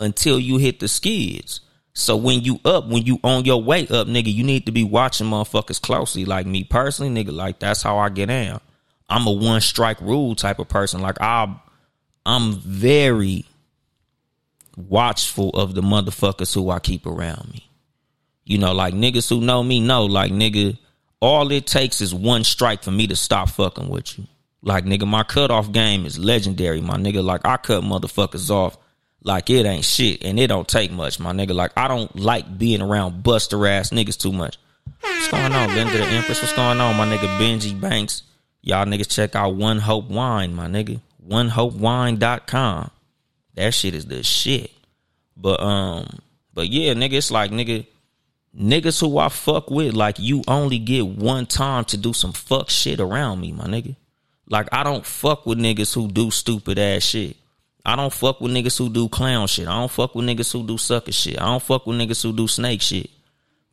until you hit the skids. So when you up, when you on your way up, nigga, you need to be watching motherfuckers closely. Like me personally, nigga, like that's how I get down. I'm a one strike rule type of person. Like I I'm very watchful of the motherfuckers who I keep around me. You know, like niggas who know me know, like nigga, all it takes is one strike for me to stop fucking with you. Like nigga, my cutoff game is legendary, my nigga. Like I cut motherfuckers off like it ain't shit and it don't take much, my nigga. Like I don't like being around buster ass niggas too much. What's going on, Linda the Empress? What's going on, my nigga Benji Banks? Y'all niggas check out One Hope Wine, my nigga. OneHopeWine.com. That shit is the shit. But um, but yeah, nigga, it's like nigga, niggas who I fuck with, like you only get one time to do some fuck shit around me, my nigga. Like I don't fuck with niggas who do stupid ass shit. I don't fuck with niggas who do clown shit. I don't fuck with niggas who do sucker shit. I don't fuck with niggas who do snake shit.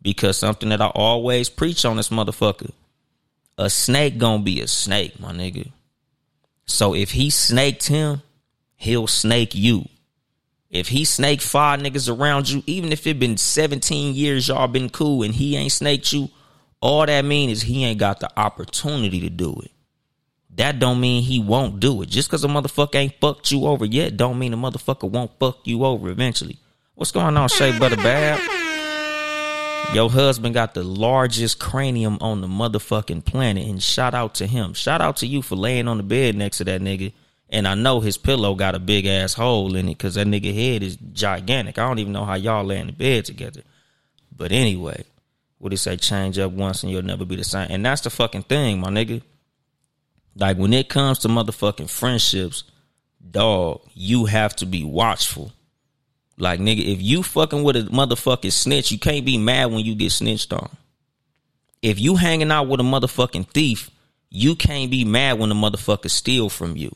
Because something that I always preach on this motherfucker. A snake gonna be a snake, my nigga. So if he snaked him, he'll snake you. If he snake five niggas around you, even if it been 17 years y'all been cool and he ain't snaked you, all that mean is he ain't got the opportunity to do it that don't mean he won't do it. Just because a motherfucker ain't fucked you over yet, don't mean a motherfucker won't fuck you over eventually. What's going on, Shay Butter Bab? Your husband got the largest cranium on the motherfucking planet, and shout out to him. Shout out to you for laying on the bed next to that nigga. And I know his pillow got a big ass hole in it because that nigga head is gigantic. I don't even know how y'all lay in the bed together. But anyway, what he say? Change up once and you'll never be the same. And that's the fucking thing, my nigga. Like when it comes to motherfucking friendships, dog, you have to be watchful. Like nigga, if you fucking with a motherfucking snitch, you can't be mad when you get snitched on. If you hanging out with a motherfucking thief, you can't be mad when the motherfucker steal from you.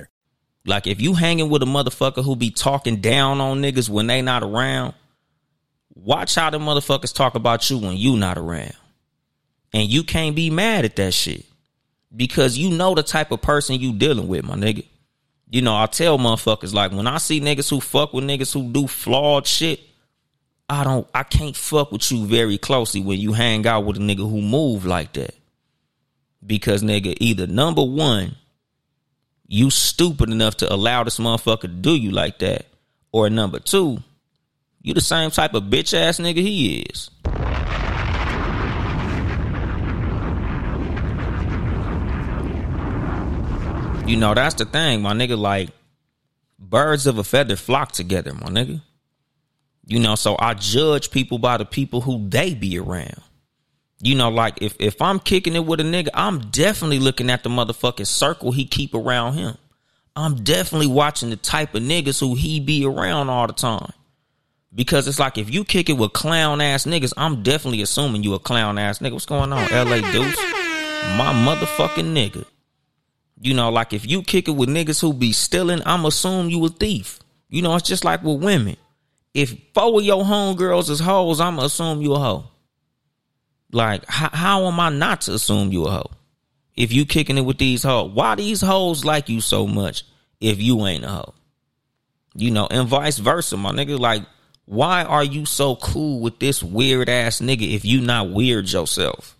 Like if you hanging with a motherfucker who be talking down on niggas when they not around, watch how the motherfuckers talk about you when you not around. And you can't be mad at that shit. Because you know the type of person you dealing with, my nigga. You know, I tell motherfuckers like when I see niggas who fuck with niggas who do flawed shit, I don't I can't fuck with you very closely when you hang out with a nigga who move like that. Because nigga, either number one, you stupid enough to allow this motherfucker to do you like that. Or number two, you the same type of bitch ass nigga he is. You know, that's the thing, my nigga. Like, birds of a feather flock together, my nigga. You know, so I judge people by the people who they be around. You know, like if if I'm kicking it with a nigga, I'm definitely looking at the motherfucking circle he keep around him. I'm definitely watching the type of niggas who he be around all the time. Because it's like if you kick it with clown ass niggas, I'm definitely assuming you a clown ass nigga. What's going on, LA Deuce? My motherfucking nigga. You know, like if you kick it with niggas who be stealing, I'm assume you a thief. You know, it's just like with women. If four of your homegirls is hoes, I'm assume you a hoe. Like, how, how am I not to assume you a hoe? If you kicking it with these hoes, why these hoes like you so much if you ain't a hoe? You know, and vice versa, my nigga. Like, why are you so cool with this weird ass nigga if you not weird yourself?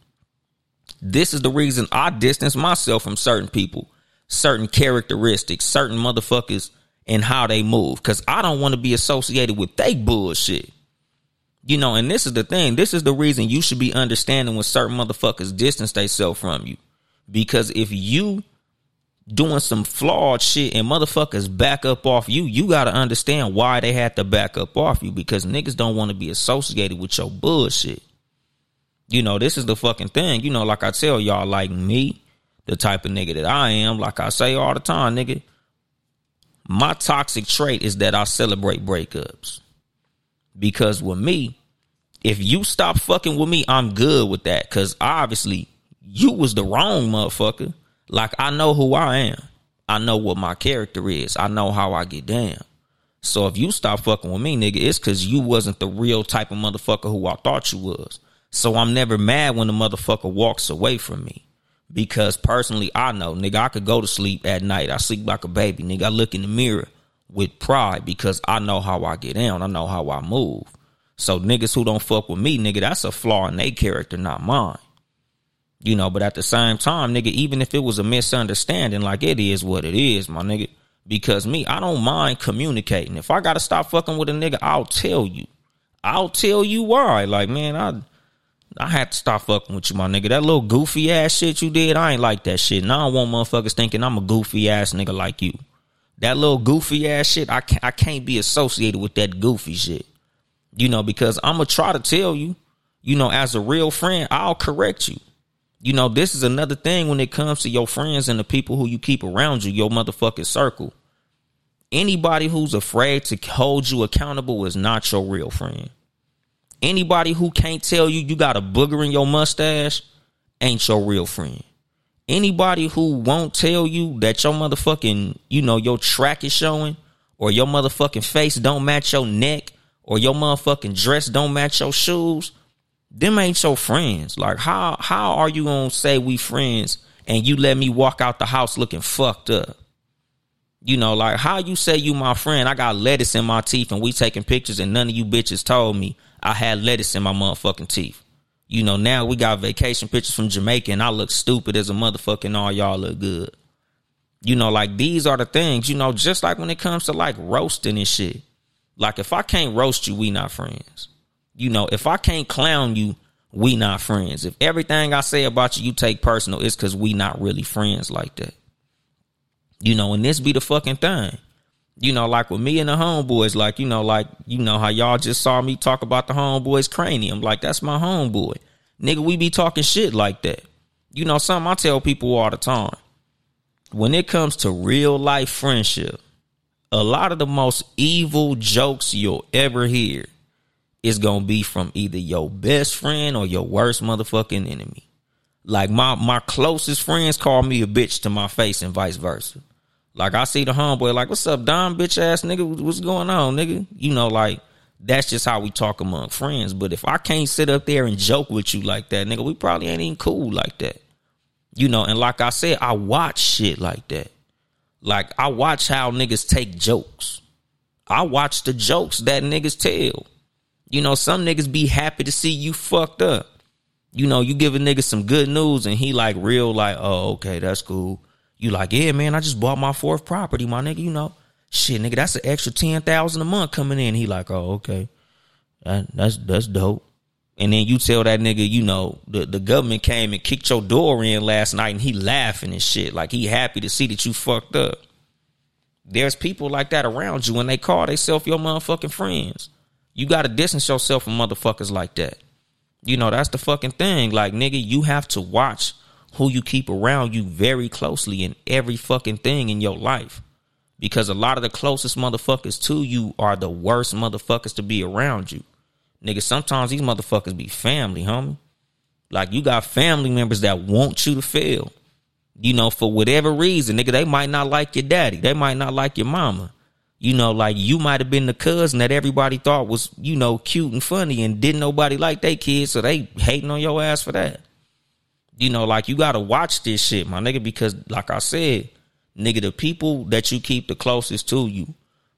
This is the reason I distance myself from certain people, certain characteristics, certain motherfuckers and how they move. Cause I don't want to be associated with they bullshit. You know, and this is the thing. This is the reason you should be understanding when certain motherfuckers distance themselves from you. Because if you doing some flawed shit and motherfuckers back up off you, you gotta understand why they had to back up off you. Because niggas don't want to be associated with your bullshit. You know, this is the fucking thing. You know, like I tell y'all, like me, the type of nigga that I am, like I say all the time, nigga, my toxic trait is that I celebrate breakups. Because with me, if you stop fucking with me, I'm good with that. Cause obviously you was the wrong motherfucker. Like I know who I am. I know what my character is. I know how I get down. So if you stop fucking with me, nigga, it's cause you wasn't the real type of motherfucker who I thought you was. So I'm never mad when the motherfucker walks away from me. Because personally, I know, nigga, I could go to sleep at night. I sleep like a baby, nigga. I look in the mirror with pride because I know how I get down. I know how I move. So niggas who don't fuck with me, nigga, that's a flaw in their character, not mine. You know, but at the same time, nigga, even if it was a misunderstanding, like it is what it is, my nigga. Because me, I don't mind communicating. If I gotta stop fucking with a nigga, I'll tell you. I'll tell you why. Like, man, I I had to stop fucking with you, my nigga. That little goofy ass shit you did, I ain't like that shit. Now I want motherfuckers thinking I'm a goofy ass nigga like you. That little goofy ass shit, I can't, I can't be associated with that goofy shit. You know, because I'm gonna try to tell you, you know, as a real friend, I'll correct you. You know, this is another thing when it comes to your friends and the people who you keep around you, your motherfucking circle. Anybody who's afraid to hold you accountable is not your real friend. Anybody who can't tell you you got a booger in your mustache ain't your real friend. Anybody who won't tell you that your motherfucking, you know, your track is showing or your motherfucking face don't match your neck or your motherfucking dress don't match your shoes, them ain't your friends. Like how how are you gonna say we friends and you let me walk out the house looking fucked up? You know, like how you say you my friend, I got lettuce in my teeth and we taking pictures and none of you bitches told me I had lettuce in my motherfucking teeth. You know, now we got vacation pictures from Jamaica and I look stupid as a motherfucker and all y'all look good. You know, like these are the things, you know, just like when it comes to like roasting and shit. Like if I can't roast you, we not friends. You know, if I can't clown you, we not friends. If everything I say about you you take personal, it's cause we not really friends like that. You know, and this be the fucking thing you know, like with me and the homeboys, like, you know, like, you know, how y'all just saw me talk about the homeboys cranium. Like, that's my homeboy. Nigga, we be talking shit like that. You know, something I tell people all the time. When it comes to real life friendship, a lot of the most evil jokes you'll ever hear is gonna be from either your best friend or your worst motherfucking enemy. Like my my closest friends call me a bitch to my face and vice versa. Like I see the homeboy, like, what's up, Don, bitch ass nigga? What's going on, nigga? You know, like That's just how we talk among friends. But if I can't sit up there and joke with you like that, nigga, we probably ain't even cool like that. You know, and like I said, I watch shit like that. Like I watch how niggas take jokes. I watch the jokes that niggas tell. You know, some niggas be happy to see you fucked up. You know, you give a nigga some good news and he like real like, oh, okay, that's cool. You like, yeah, man, I just bought my fourth property, my nigga. You know, shit, nigga, that's an extra ten thousand a month coming in. He like, oh, okay, that, that's that's dope. And then you tell that nigga, you know, the, the government came and kicked your door in last night and he laughing and shit. Like he happy to see that you fucked up. There's people like that around you and they call themselves your motherfucking friends. You gotta distance yourself from motherfuckers like that. You know, that's the fucking thing. Like, nigga, you have to watch who you keep around you very closely in every fucking thing in your life. Because a lot of the closest motherfuckers to you are the worst motherfuckers to be around you. Nigga, sometimes these motherfuckers be family, homie. Like you got family members that want you to fail. You know, for whatever reason, nigga, they might not like your daddy. They might not like your mama. You know, like you might have been the cousin that everybody thought was, you know, cute and funny and didn't nobody like their kids, so they hating on your ass for that. You know, like you gotta watch this shit, my nigga, because like I said, nigga, the people that you keep the closest to you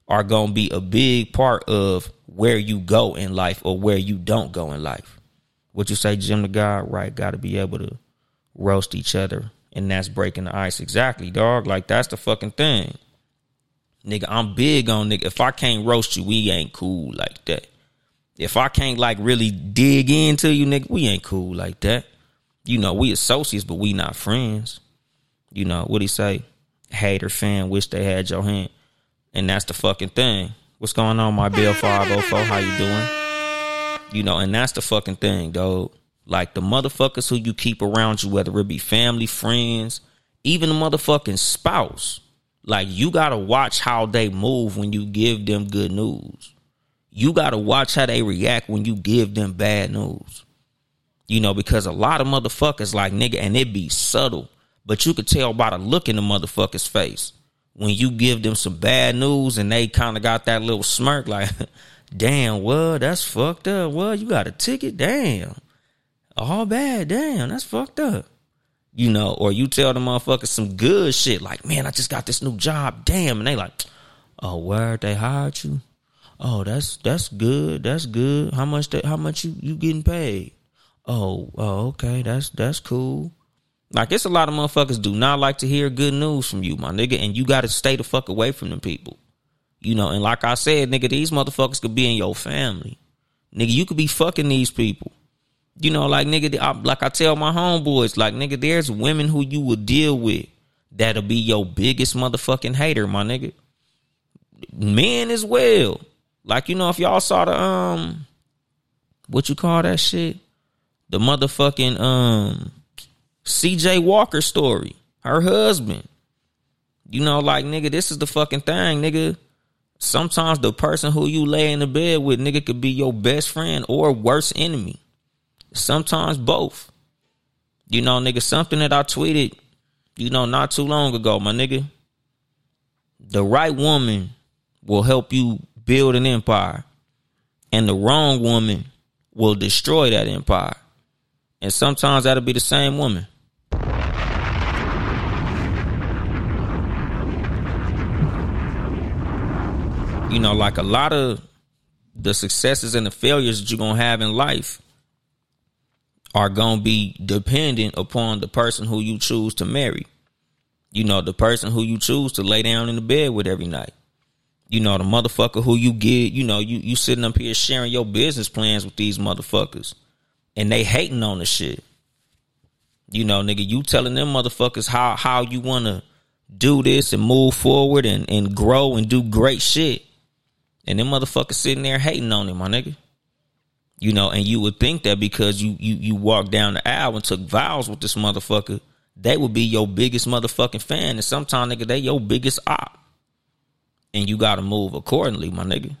are gonna be a big part of where you go in life or where you don't go in life. What you say, Jim the God, right? Got to be able to roast each other, and that's breaking the ice. Exactly, dog. Like that's the fucking thing, nigga. I'm big on nigga. If I can't roast you, we ain't cool like that. If I can't like really dig into you, nigga, we ain't cool like that. You know, we associates, but we not friends. You know what he say? Hater fan, wish they had your hand, and that's the fucking thing. What's going on, my Bill 504? How you doing? You know, and that's the fucking thing, dog. Like the motherfuckers who you keep around you, whether it be family, friends, even the motherfucking spouse. Like you gotta watch how they move when you give them good news. You gotta watch how they react when you give them bad news. You know, because a lot of motherfuckers like nigga, and it be subtle, but you could tell by the look in the motherfucker's face when you give them some bad news and they kind of got that little smirk like, damn, well, that's fucked up. Well, you got a ticket? Damn. All bad. Damn, that's fucked up. You know, or you tell the motherfuckers some good shit like, man, I just got this new job. Damn. And they like, oh, where they hired you? Oh, that's that's good. That's good. How much that how much you, you getting paid? Oh, oh, okay, that's that's cool. Like it's a lot of motherfuckers do not like to hear good news from you, my nigga, and you gotta stay the fuck away from them people. You know, and like I said, nigga, these motherfuckers could be in your family. Nigga, you could be fucking these people. You know, like nigga, I, like I tell my homeboys, like nigga, there's women who you will deal with that'll be your biggest motherfucking hater, my nigga. Men as well. Like you know, if y'all saw the um, what you call that shit, the motherfucking um CJ Walker story. Her husband. You know, like nigga, this is the fucking thing, nigga. Sometimes the person who you lay in the bed with, nigga, could be your best friend or worst enemy. Sometimes both. You know, nigga, something that I tweeted, you know, not too long ago, my nigga. The right woman will help you build an empire, and the wrong woman will destroy that empire. And sometimes that'll be the same woman. you know, like a lot of the successes and the failures that you're gonna have in life are gonna be dependent upon the person who you choose to marry. You know, the person who you choose to lay down in the bed with every night. You know, the motherfucker who you get, you know, you you sitting up here sharing your business plans with these motherfuckers. And they hating on the shit. You know, nigga, you telling them motherfuckers how how you wanna do this and move forward and, and grow and do great shit. And them motherfuckers sitting there hating on him, my nigga. You know, and you would think that because you you you walked down the aisle and took vows with this motherfucker, they would be your biggest motherfucking fan. And sometimes, nigga, they your biggest op. And you gotta move accordingly, my nigga.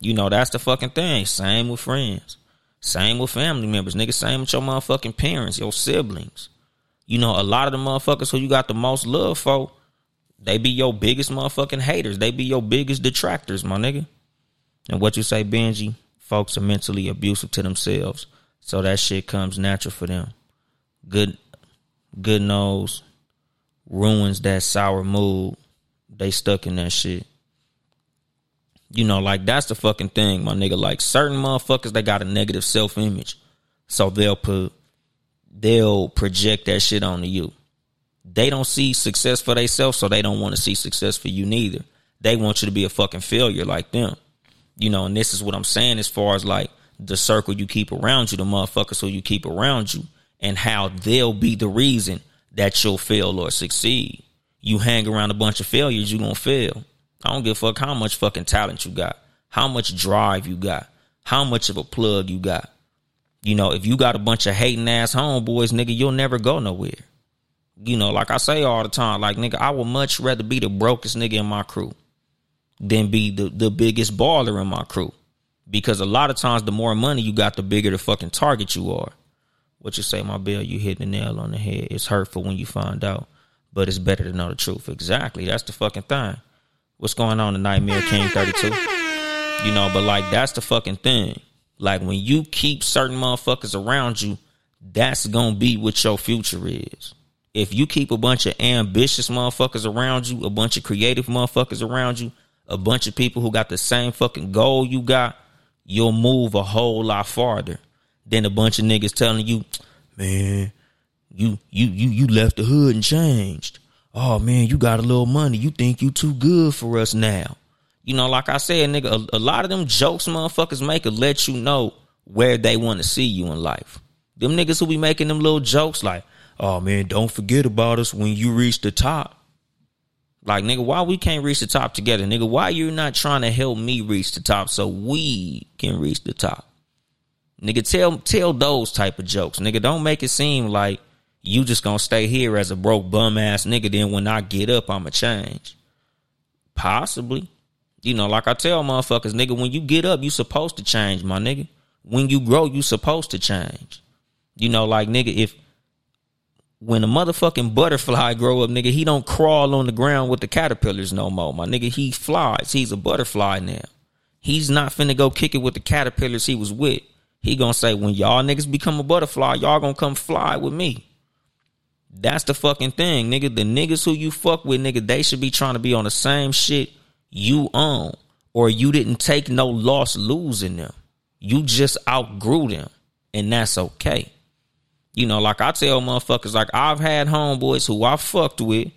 You know, that's the fucking thing. Same with friends. Same with family members, nigga. Same with your motherfucking parents, your siblings. You know, a lot of the motherfuckers who you got the most love for, they be your biggest motherfucking haters. They be your biggest detractors, my nigga. And what you say, Benji, folks are mentally abusive to themselves. So that shit comes natural for them. Good good nose ruins that sour mood. They stuck in that shit. You know, like that's the fucking thing, my nigga. Like certain motherfuckers, they got a negative self image. So they'll put they'll project that shit onto you. They don't see success for themselves, so they don't want to see success for you neither. They want you to be a fucking failure like them. You know, and this is what I'm saying as far as like the circle you keep around you, the motherfuckers who you keep around you, and how they'll be the reason that you'll fail or succeed. You hang around a bunch of failures, you're gonna fail. I don't give a fuck how much fucking talent you got, how much drive you got, how much of a plug you got. You know, if you got a bunch of hating ass homeboys, nigga, you'll never go nowhere. You know, like I say all the time, like nigga, I would much rather be the brokest nigga in my crew than be the, the biggest baller in my crew. Because a lot of times the more money you got, the bigger the fucking target you are. What you say, my bill, you hit the nail on the head. It's hurtful when you find out, but it's better to know the truth. Exactly. That's the fucking thing. What's going on in Nightmare King 32? You know, but like that's the fucking thing. Like when you keep certain motherfuckers around you, that's gonna be what your future is. If you keep a bunch of ambitious motherfuckers around you, a bunch of creative motherfuckers around you, a bunch of people who got the same fucking goal you got, you'll move a whole lot farther than a bunch of niggas telling you, man, you you you you left the hood and changed. Oh man, you got a little money. You think you too good for us now. You know, like I said, nigga, a, a lot of them jokes motherfuckers make will let you know where they want to see you in life. Them niggas who be making them little jokes like, oh man, don't forget about us when you reach the top. Like, nigga, why we can't reach the top together? Nigga, why you not trying to help me reach the top so we can reach the top? Nigga, tell tell those type of jokes. Nigga, don't make it seem like you just gonna stay here as a broke bum ass nigga. Then when I get up, I'ma change. Possibly. You know, like I tell motherfuckers, nigga, when you get up, you supposed to change, my nigga. When you grow, you supposed to change. You know, like nigga, if when a motherfucking butterfly grow up, nigga, he don't crawl on the ground with the caterpillars no more. My nigga, he flies. He's a butterfly now. He's not finna go kick it with the caterpillars he was with. He gonna say, when y'all niggas become a butterfly, y'all gonna come fly with me. That's the fucking thing, nigga. The niggas who you fuck with, nigga, they should be trying to be on the same shit you own. Or you didn't take no loss losing them. You just outgrew them. And that's okay. You know, like I tell motherfuckers, like I've had homeboys who I fucked with,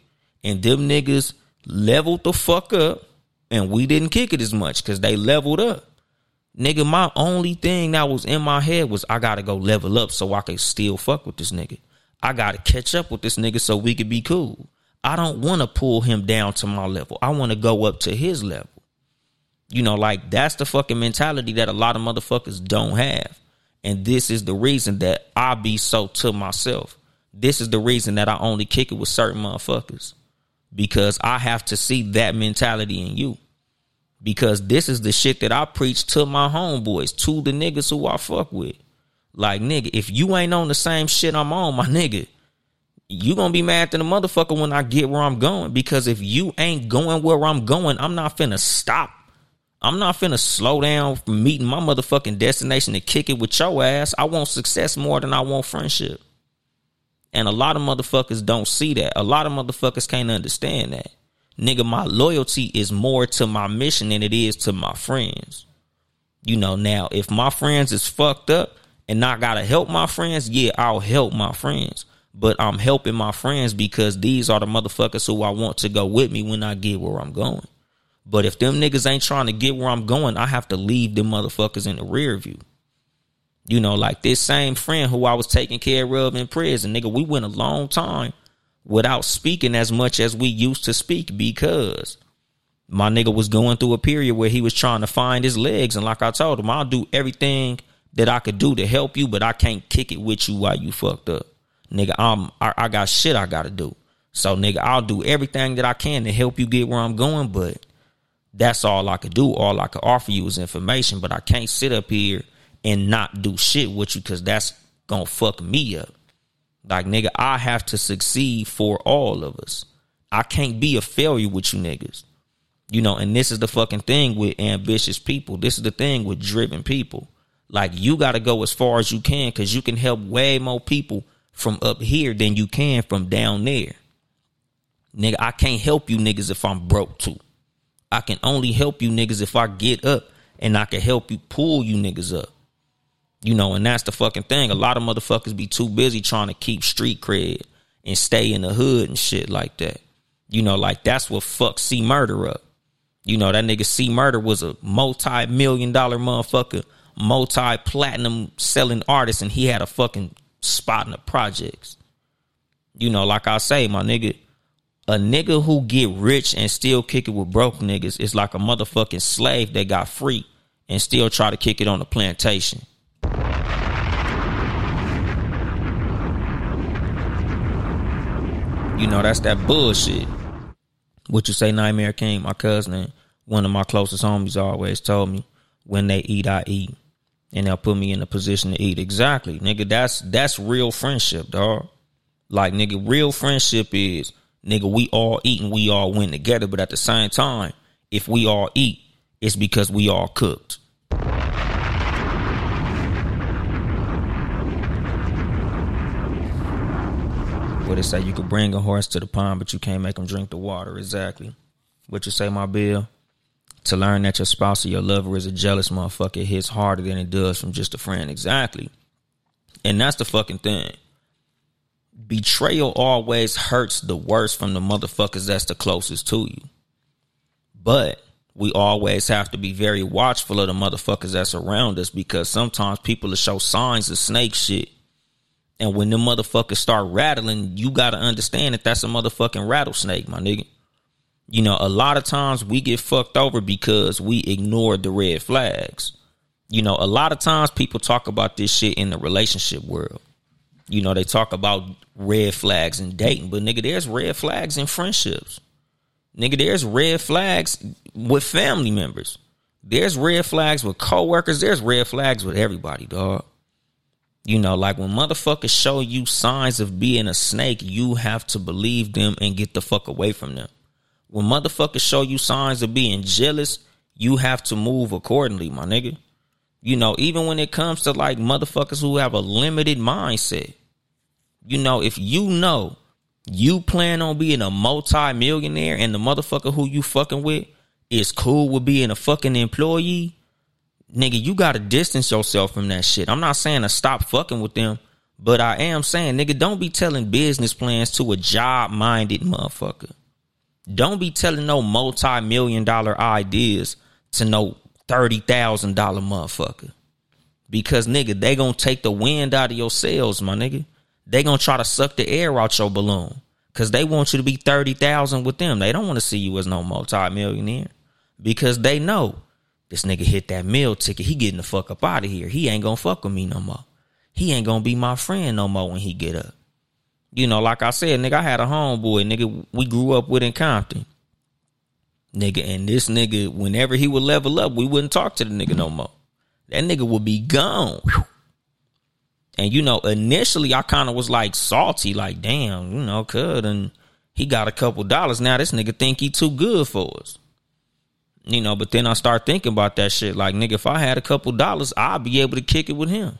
and them niggas leveled the fuck up, and we didn't kick it as much because they leveled up. Nigga, my only thing that was in my head was I gotta go level up so I can still fuck with this nigga. I gotta catch up with this nigga so we could be cool. I don't wanna pull him down to my level. I wanna go up to his level. You know, like that's the fucking mentality that a lot of motherfuckers don't have. And this is the reason that I be so to myself. This is the reason that I only kick it with certain motherfuckers. Because I have to see that mentality in you because this is the shit that I preach to my homeboys, to the niggas who I fuck with. Like, nigga, if you ain't on the same shit I'm on, my nigga, you gonna be mad to the motherfucker when I get where I'm going. Because if you ain't going where I'm going, I'm not finna stop. I'm not finna slow down from meeting my motherfucking destination to kick it with your ass. I want success more than I want friendship. And a lot of motherfuckers don't see that. A lot of motherfuckers can't understand that nigga, my loyalty is more to my mission than it is to my friends. You know, now if my friends is fucked up and I gotta help my friends, yeah, I'll help my friends. But I'm helping my friends because these are the motherfuckers who I want to go with me when I get where I'm going. But if them niggas ain't trying to get where I'm going, I have to leave them motherfuckers in the rear view. You know, like this same friend who I was taking care of in prison, nigga, we went a long time without speaking as much as we used to speak because my nigga was going through a period where he was trying to find his legs. And like I told him, I'll do everything that I could do to help you, but I can't kick it with you while you fucked up. Nigga, I'm, I, I got shit I gotta do. So nigga, I'll do everything that I can to help you get where I'm going, but that's all I could do. All I could offer you is information, but I can't sit up here and not do shit with you because that's gonna fuck me up. Like, nigga, I have to succeed for all of us. I can't be a failure with you niggas. You know, and this is the fucking thing with ambitious people. This is the thing with driven people. Like you got to go as far as you can because you can help way more people from up here than you can from down there. Nigga, I can't help you niggas if I'm broke too. I can only help you niggas if I get up and I can help you pull you niggas up. You know, and that's the fucking thing. A lot of motherfuckers be too busy trying to keep street cred and stay in the hood and shit like that. You know, like that's what fuck C Murder up. You know, that nigga C Murder was a multi million dollar motherfucker, multi platinum selling artist, and he had a fucking spot in the projects. You know, like I say, my nigga, a nigga who get rich and still kick it with broke niggas is like a motherfucking slave that got free and still try to kick it on the plantation. You know, that's that bullshit. What you say, Nightmare King, my cousin, one of my closest homies always told me, when they eat, I eat. And they'll put me in a position to eat. Exactly. Nigga, that's that's real friendship, dog. Like nigga, real friendship is nigga, we all eat and we all win together, but at the same time, if we all eat, it's because we all cooked. What it say? You could bring a horse to the pond, but you can't make him drink the water. Exactly. What you say, my bill? To learn that your spouse or your lover is a jealous motherfucker hits harder than it does from just a friend. Exactly. And that's the fucking thing. Betrayal always hurts the worst from the motherfuckers that's the closest to you. But we always have to be very watchful of the motherfuckers that's around us because sometimes people will show signs of snake shit and when the motherfuckers start rattling, you gotta understand that that's a motherfucking rattlesnake, my nigga. You know, a lot of times we get fucked over because we ignore the red flags. You know, a lot of times people talk about this shit in the relationship world. You know, they talk about red flags in dating, but nigga, there's red flags in friendships. Nigga, there's red flags with family members. There's red flags with coworkers. There's red flags with everybody, dog. You know, like when motherfuckers show you signs of being a snake, you have to believe them and get the fuck away from them. When motherfuckers show you signs of being jealous, you have to move accordingly, my nigga. You know, even when it comes to like motherfuckers who have a limited mindset. You know, if you know you plan on being a multi-millionaire and the motherfucker who you fucking with is cool with being a fucking employee, nigga, you gotta distance yourself from that shit. I'm not saying to stop fucking with them, but I am saying, nigga, don't be telling business plans to a job minded motherfucker. Don't be telling no multi million dollar ideas to no thirty thousand dollar motherfucker. Because nigga, they gonna take the wind out of your sails, my nigga. They gonna try to suck the air out your balloon. Cause they want you to be thirty thousand with them. They don't want to see you as no multi millionaire. Because they know this nigga hit that meal ticket. He getting the fuck up out of here. He ain't gonna fuck with me no more. He ain't gonna be my friend no more when he get up. You know, like I said, nigga, I had a homeboy, nigga, we grew up with in Compton. Nigga, and this nigga, whenever he would level up, we wouldn't talk to the nigga no more. That nigga would be gone. And you know, initially I kind of was like salty, like, damn, you know, could and he got a couple dollars. Now this nigga think he too good for us. You know, but then I start thinking about that shit. Like, nigga, if I had a couple dollars, I'd be able to kick it with him.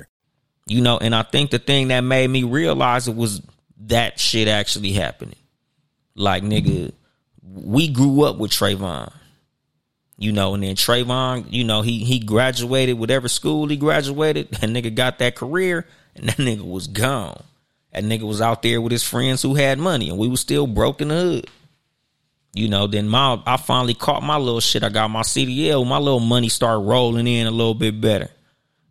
You know, and I think the thing that made me realize it was that shit actually happening. Like, nigga, we grew up with Trayvon. You know, and then Trayvon, you know, he he graduated whatever school he graduated, and nigga got that career, and that nigga was gone. That nigga was out there with his friends who had money, and we was still broke in the hood. You know, then my I finally caught my little shit. I got my CDL. My little money started rolling in a little bit better.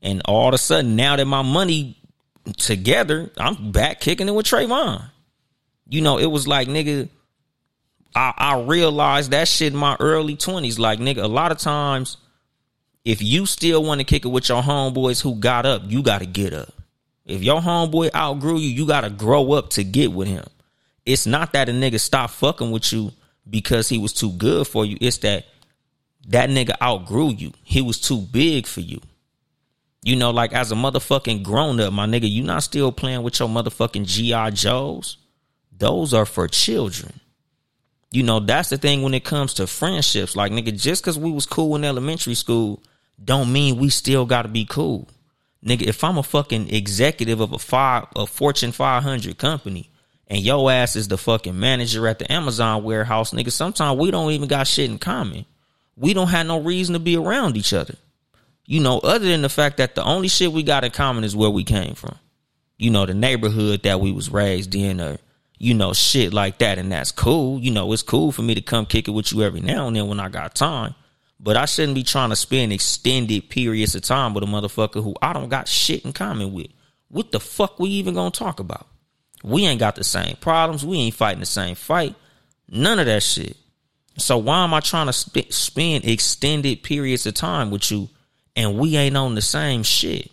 And all of a sudden, now that my money together, I'm back kicking it with Trayvon. You know, it was like, nigga, I, I realized that shit in my early 20s. Like, nigga, a lot of times, if you still want to kick it with your homeboys who got up, you got to get up. If your homeboy outgrew you, you got to grow up to get with him. It's not that a nigga stopped fucking with you because he was too good for you. It's that that nigga outgrew you. He was too big for you. You know, like as a motherfucking grown up, my nigga, you not still playing with your motherfucking G.I. Joes. Those are for children. You know, that's the thing when it comes to friendships. Like, nigga, just because we was cool in elementary school, don't mean we still gotta be cool. Nigga, if I'm a fucking executive of a five a Fortune 500 company and your ass is the fucking manager at the Amazon warehouse, nigga, sometimes we don't even got shit in common. We don't have no reason to be around each other. You know, other than the fact that the only shit we got in common is where we came from. You know, the neighborhood that we was raised in or you know, shit like that. And that's cool. You know, it's cool for me to come kick it with you every now and then when I got time. But I shouldn't be trying to spend extended periods of time with a motherfucker who I don't got shit in common with. What the fuck we even gonna talk about? We ain't got the same problems. We ain't fighting the same fight. None of that shit. So why am I trying to sp- spend extended periods of time with you and we ain't on the same shit?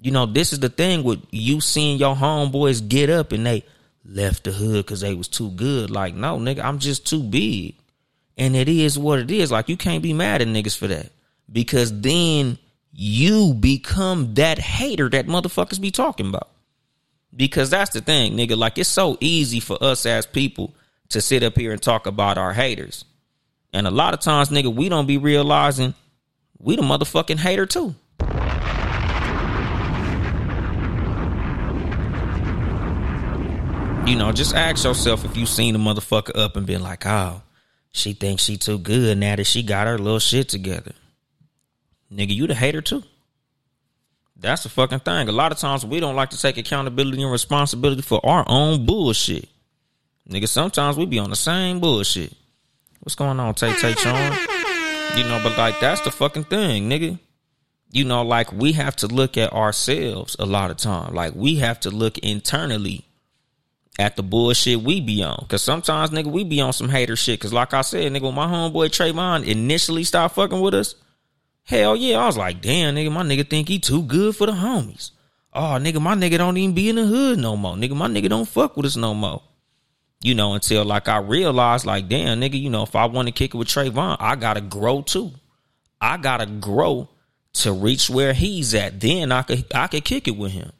You know, this is the thing with you seeing your homeboys get up and they left the hood because they was too good. Like, no, nigga, I'm just too big. And it is what it is. Like you can't be mad at niggas for that. Because then you become that hater that motherfuckers be talking about. Because that's the thing, nigga. Like it's so easy for us as people to sit up here and talk about our haters. And a lot of times, nigga, we don't be realizing we the motherfucking hater too. You know, just ask yourself if you seen a motherfucker up and been like, oh, she thinks she too good now that she got her little shit together. Nigga, you the hater too. That's the fucking thing. A lot of times we don't like to take accountability and responsibility for our own bullshit. Nigga, sometimes we be on the same bullshit. What's going on, Tay Tay Chon? You know, but like that's the fucking thing, nigga. You know, like we have to look at ourselves a lot of time. Like we have to look internally at the bullshit we be on. Cause sometimes, nigga, we be on some hater shit. Cause like I said, nigga, when my homeboy Trayvon initially stopped fucking with us, hell yeah, I was like, damn, nigga, my nigga think he too good for the homies. Oh, nigga, my nigga don't even be in the hood no more. Nigga, my nigga don't fuck with us no more. You know, until like I realized, like, damn, nigga, you know, if I want to kick it with Trayvon, I gotta grow too. I gotta grow to reach where he's at. Then I could I could kick it with him.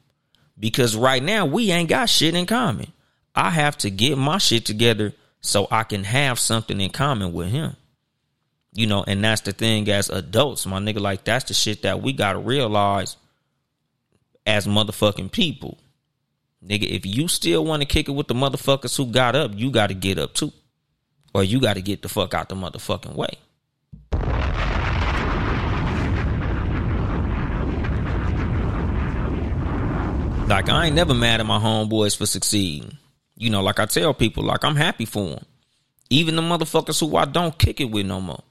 Because right now we ain't got shit in common. I have to get my shit together so I can have something in common with him. You know, and that's the thing as adults, my nigga, like that's the shit that we gotta realize as motherfucking people. Nigga, if you still want to kick it with the motherfuckers who got up, you gotta get up too. Or you gotta get the fuck out the motherfucking way. Like I ain't never mad at my homeboys for succeeding. You know, like I tell people, like I'm happy for them. Even the motherfuckers who I don't kick it with no more.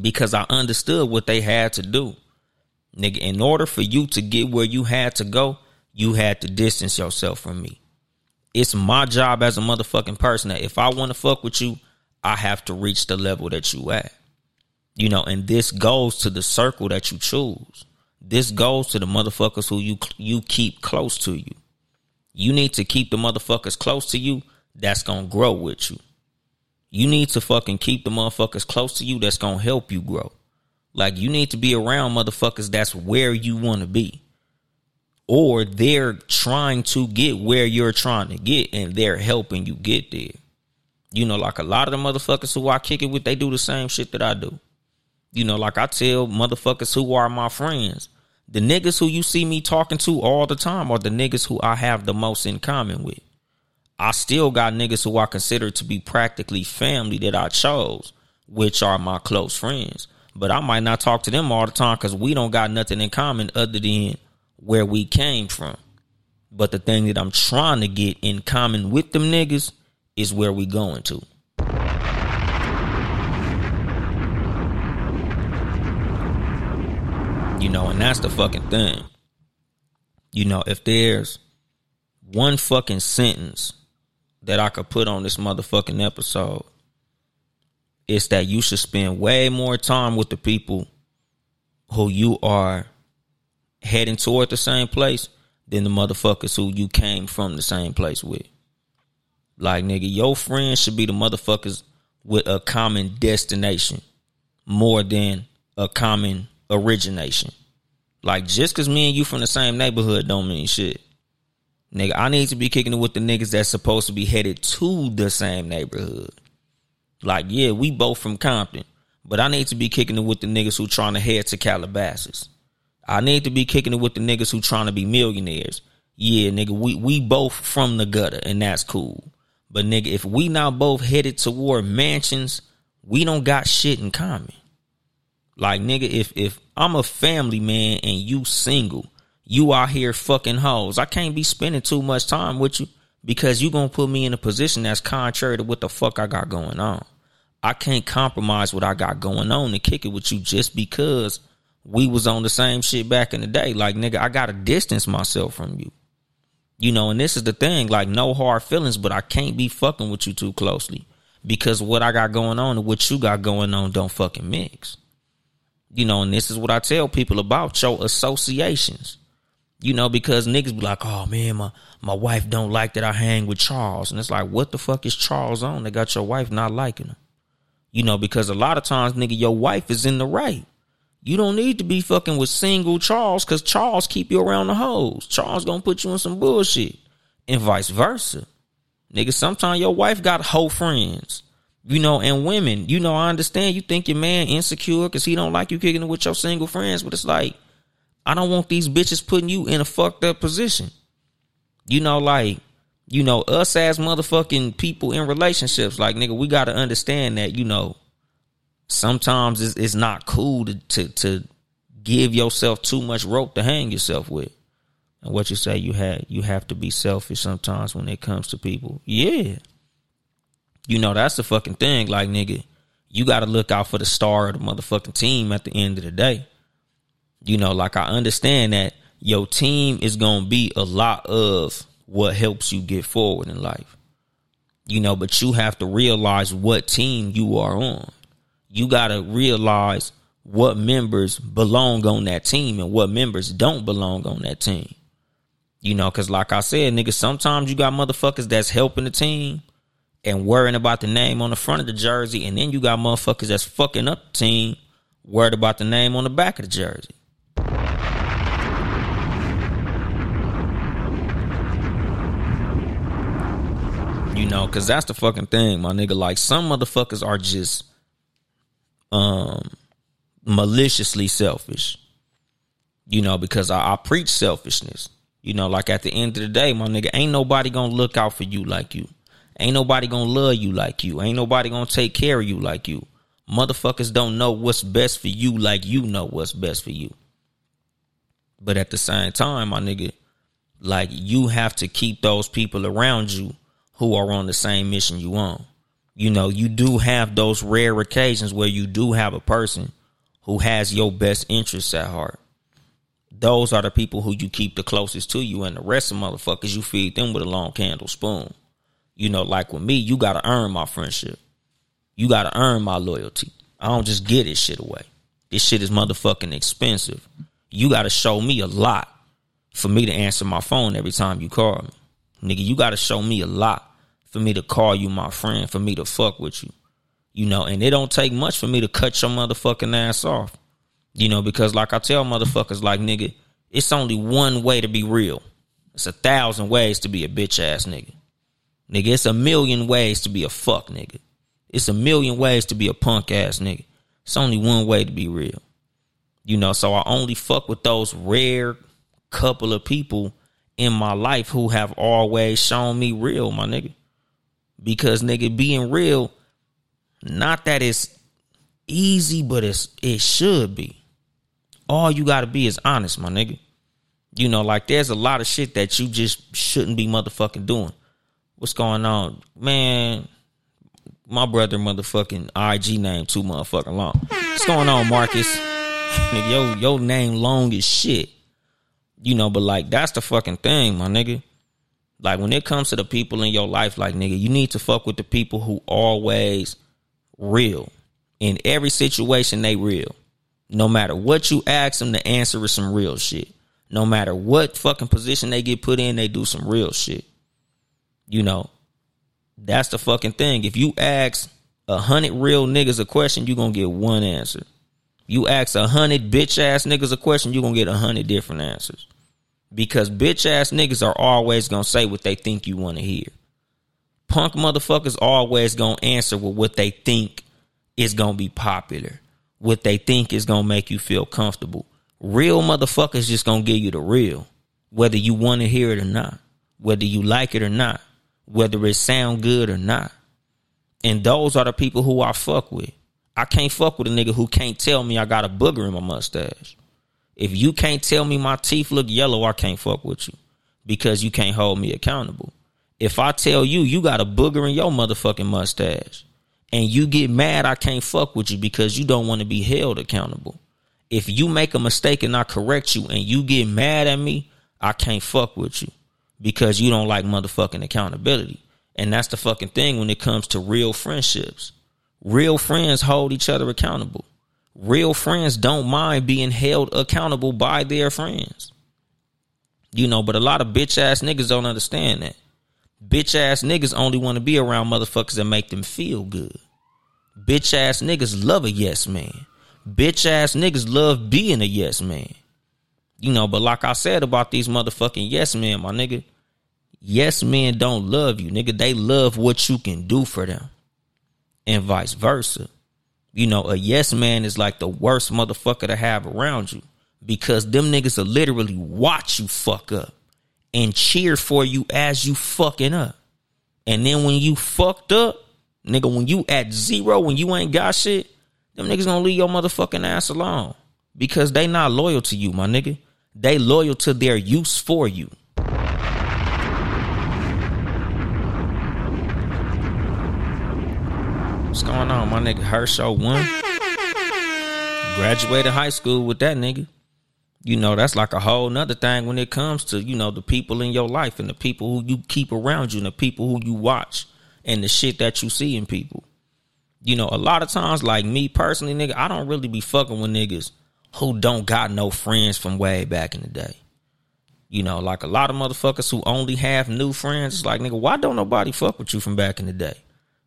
Because I understood what they had to do. Nigga, in order for you to get where you had to go, you had to distance yourself from me. It's my job as a motherfucking person that if I want to fuck with you, I have to reach the level that you at. You know, and this goes to the circle that you choose. This goes to the motherfuckers who you you keep close to you. You need to keep the motherfuckers close to you that's gonna grow with you. You need to fucking keep the motherfuckers close to you that's gonna help you grow. Like you need to be around motherfuckers that's where you wanna be. Or they're trying to get where you're trying to get and they're helping you get there. You know, like a lot of the motherfuckers who I kick it with, they do the same shit that I do. You know, like I tell motherfuckers who are my friends, the niggas who you see me talking to all the time are the niggas who I have the most in common with. I still got niggas who I consider to be practically family that I chose, which are my close friends. But I might not talk to them all the time because we don't got nothing in common other than where we came from. But the thing that I'm trying to get in common with them niggas is where we going to. You know, and that's the fucking thing. You know, if there's one fucking sentence that I could put on this motherfucking episode it's that you should spend way more time with the people who you are heading toward the same place than the motherfuckers who you came from the same place with. Like nigga, your friends should be the motherfuckers with a common destination more than a common origination. Like just cause me and you from the same neighborhood don't mean shit. Nigga, I need to be kicking it with the niggas that's supposed to be headed to the same neighborhood. Like, yeah, we both from Compton, but I need to be kicking it with the niggas who trying to head to Calabasas. I need to be kicking it with the niggas who trying to be millionaires. Yeah, nigga, we we both from the gutter, and that's cool. But nigga, if we not both headed toward mansions, we don't got shit in common. Like nigga, if if I'm a family man and you single, you out here fucking hoes. I can't be spending too much time with you because you gonna put me in a position that's contrary to what the fuck I got going on. I can't compromise what I got going on and kick it with you just because we was on the same shit back in the day. Like nigga, I gotta distance myself from you. You know, and this is the thing, like no hard feelings, but I can't be fucking with you too closely. Because what I got going on and what you got going on don't fucking mix. You know, and this is what I tell people about your associations. You know, because niggas be like, oh man, my, my wife don't like that I hang with Charles. And it's like, what the fuck is Charles on? They got your wife not liking him. You know, because a lot of times, nigga, your wife is in the right. You don't need to be fucking with single Charles because Charles keep you around the hoes. Charles gonna put you in some bullshit. And vice versa. Nigga, sometimes your wife got hoe friends. You know, and women, you know, I understand you think your man insecure because he don't like you kicking it with your single friends, but it's like, I don't want these bitches putting you in a fucked up position. You know, like, you know, us as motherfucking people in relationships, like, nigga, we got to understand that, you know, sometimes it's, it's not cool to, to, to give yourself too much rope to hang yourself with. And what you say, you had, you have to be selfish sometimes when it comes to people. Yeah. You know, that's the fucking thing. Like, nigga, you got to look out for the star of the motherfucking team at the end of the day. You know, like I understand that your team is to be a lot of what helps you get forward in life. You know, but you have to realize what team you are on. You got to realize what members belong on that team and what members don't belong on that team. You know, cause like I said, nigga, sometimes you got motherfuckers that's helping the team and worrying about the name on the front of the jersey, and then you got motherfuckers that's fucking up the team, worried about the name on the back of the jersey. You know, cause that's the fucking thing, my nigga. Like some motherfuckers are just um maliciously selfish. You know, because I, I preach selfishness. You know, like at the end of the day, my nigga, ain't nobody gonna look out for you like you. Ain't nobody gonna love you like you. Ain't nobody gonna take care of you like you. Motherfuckers don't know what's best for you like you know what's best for you. But at the same time, my nigga, like you have to keep those people around you who are on the same mission you on. You know, you do have those rare occasions where you do have a person who has your best interests at heart. Those are the people who you keep the closest to you, and the rest of motherfuckers you feed them with a long candle spoon. You know, like with me, you gotta earn my friendship. You gotta earn my loyalty. I don't just get this shit away. This shit is motherfucking expensive. You gotta show me a lot for me to answer my phone every time you call me. Nigga, you gotta show me a lot for me to call you my friend, for me to fuck with you. You know, and it don't take much for me to cut your motherfucking ass off. You know, because like I tell motherfuckers, like nigga, it's only one way to be real. It's a thousand ways to be a bitch ass nigga. Nigga, it's a million ways to be a fuck nigga. It's a million ways to be a punk ass nigga. It's only one way to be real. You know, so I only fuck with those rare couple of people in my life who have always shown me real, my nigga. Because nigga, being real, not that it's easy, but it's it should be. All you gotta be is honest, my nigga. You know, like there's a lot of shit that you just shouldn't be motherfucking doing. What's going on? Man, my brother motherfucking IG name too motherfucking long. What's going on, Marcus? nigga, your, your name long as shit. You know, but like that's the fucking thing, my nigga. Like when it comes to the people in your life, like nigga, you need to fuck with the people who always real. In every situation, they real. No matter what you ask them, the answer is some real shit. No matter what fucking position they get put in, they do some real shit. You know, that's the fucking thing. If you ask a hundred real niggas a question, you gonna get one answer. You ask a hundred bitch ass niggas a question, you gonna get a hundred different answers. Because bitch ass niggas are always gonna say what they think you wanna hear. Punk motherfuckers always gonna answer with what they think is gonna be popular. What they think is gonna make you feel comfortable. Real motherfuckers just gonna give you the real. Whether you wanna hear it or not. Whether you like it or not. Whether it sound good or not. And those are the people who I fuck with. I can't fuck with a nigga who can't tell me I got a booger in my mustache. If you can't tell me my teeth look yellow, I can't fuck with you because you can't hold me accountable. If I tell you you got a booger in your motherfucking mustache and you get mad, I can't fuck with you because you don't want to be held accountable. If you make a mistake and I correct you and you get mad at me, I can't fuck with you because you don't like motherfucking accountability. And that's the fucking thing when it comes to real friendships. Real friends hold each other accountable. Real friends don't mind being held accountable by their friends. You know, but a lot of bitch ass niggas don't understand that. Bitch ass niggas only want to be around motherfuckers that make them feel good. Bitch ass niggas love a yes man. Bitch ass niggas love being a yes man. You know, but like I said about these motherfucking yes men, my nigga, yes men don't love you, nigga. They love what you can do for them. And vice versa. You know, a yes man is like the worst motherfucker to have around you because them niggas will literally watch you fuck up and cheer for you as you fucking up. And then when you fucked up, nigga, when you at zero, when you ain't got shit, them niggas gonna leave your motherfucking ass alone because they not loyal to you, my nigga. They loyal to their use for you. What's going on, my nigga? Herschel one graduated high school with that nigga. You know, that's like a whole nother thing when it comes to, you know, the people in your life and the people who you keep around you and the people who you watch and the shit that you see in people. You know, a lot of times, like me personally, nigga, I don't really be fucking with niggas who don't got no friends from way back in the day. You know, like a lot of motherfuckers who only have new friends. It's like, nigga, why don't nobody fuck with you from back in the day?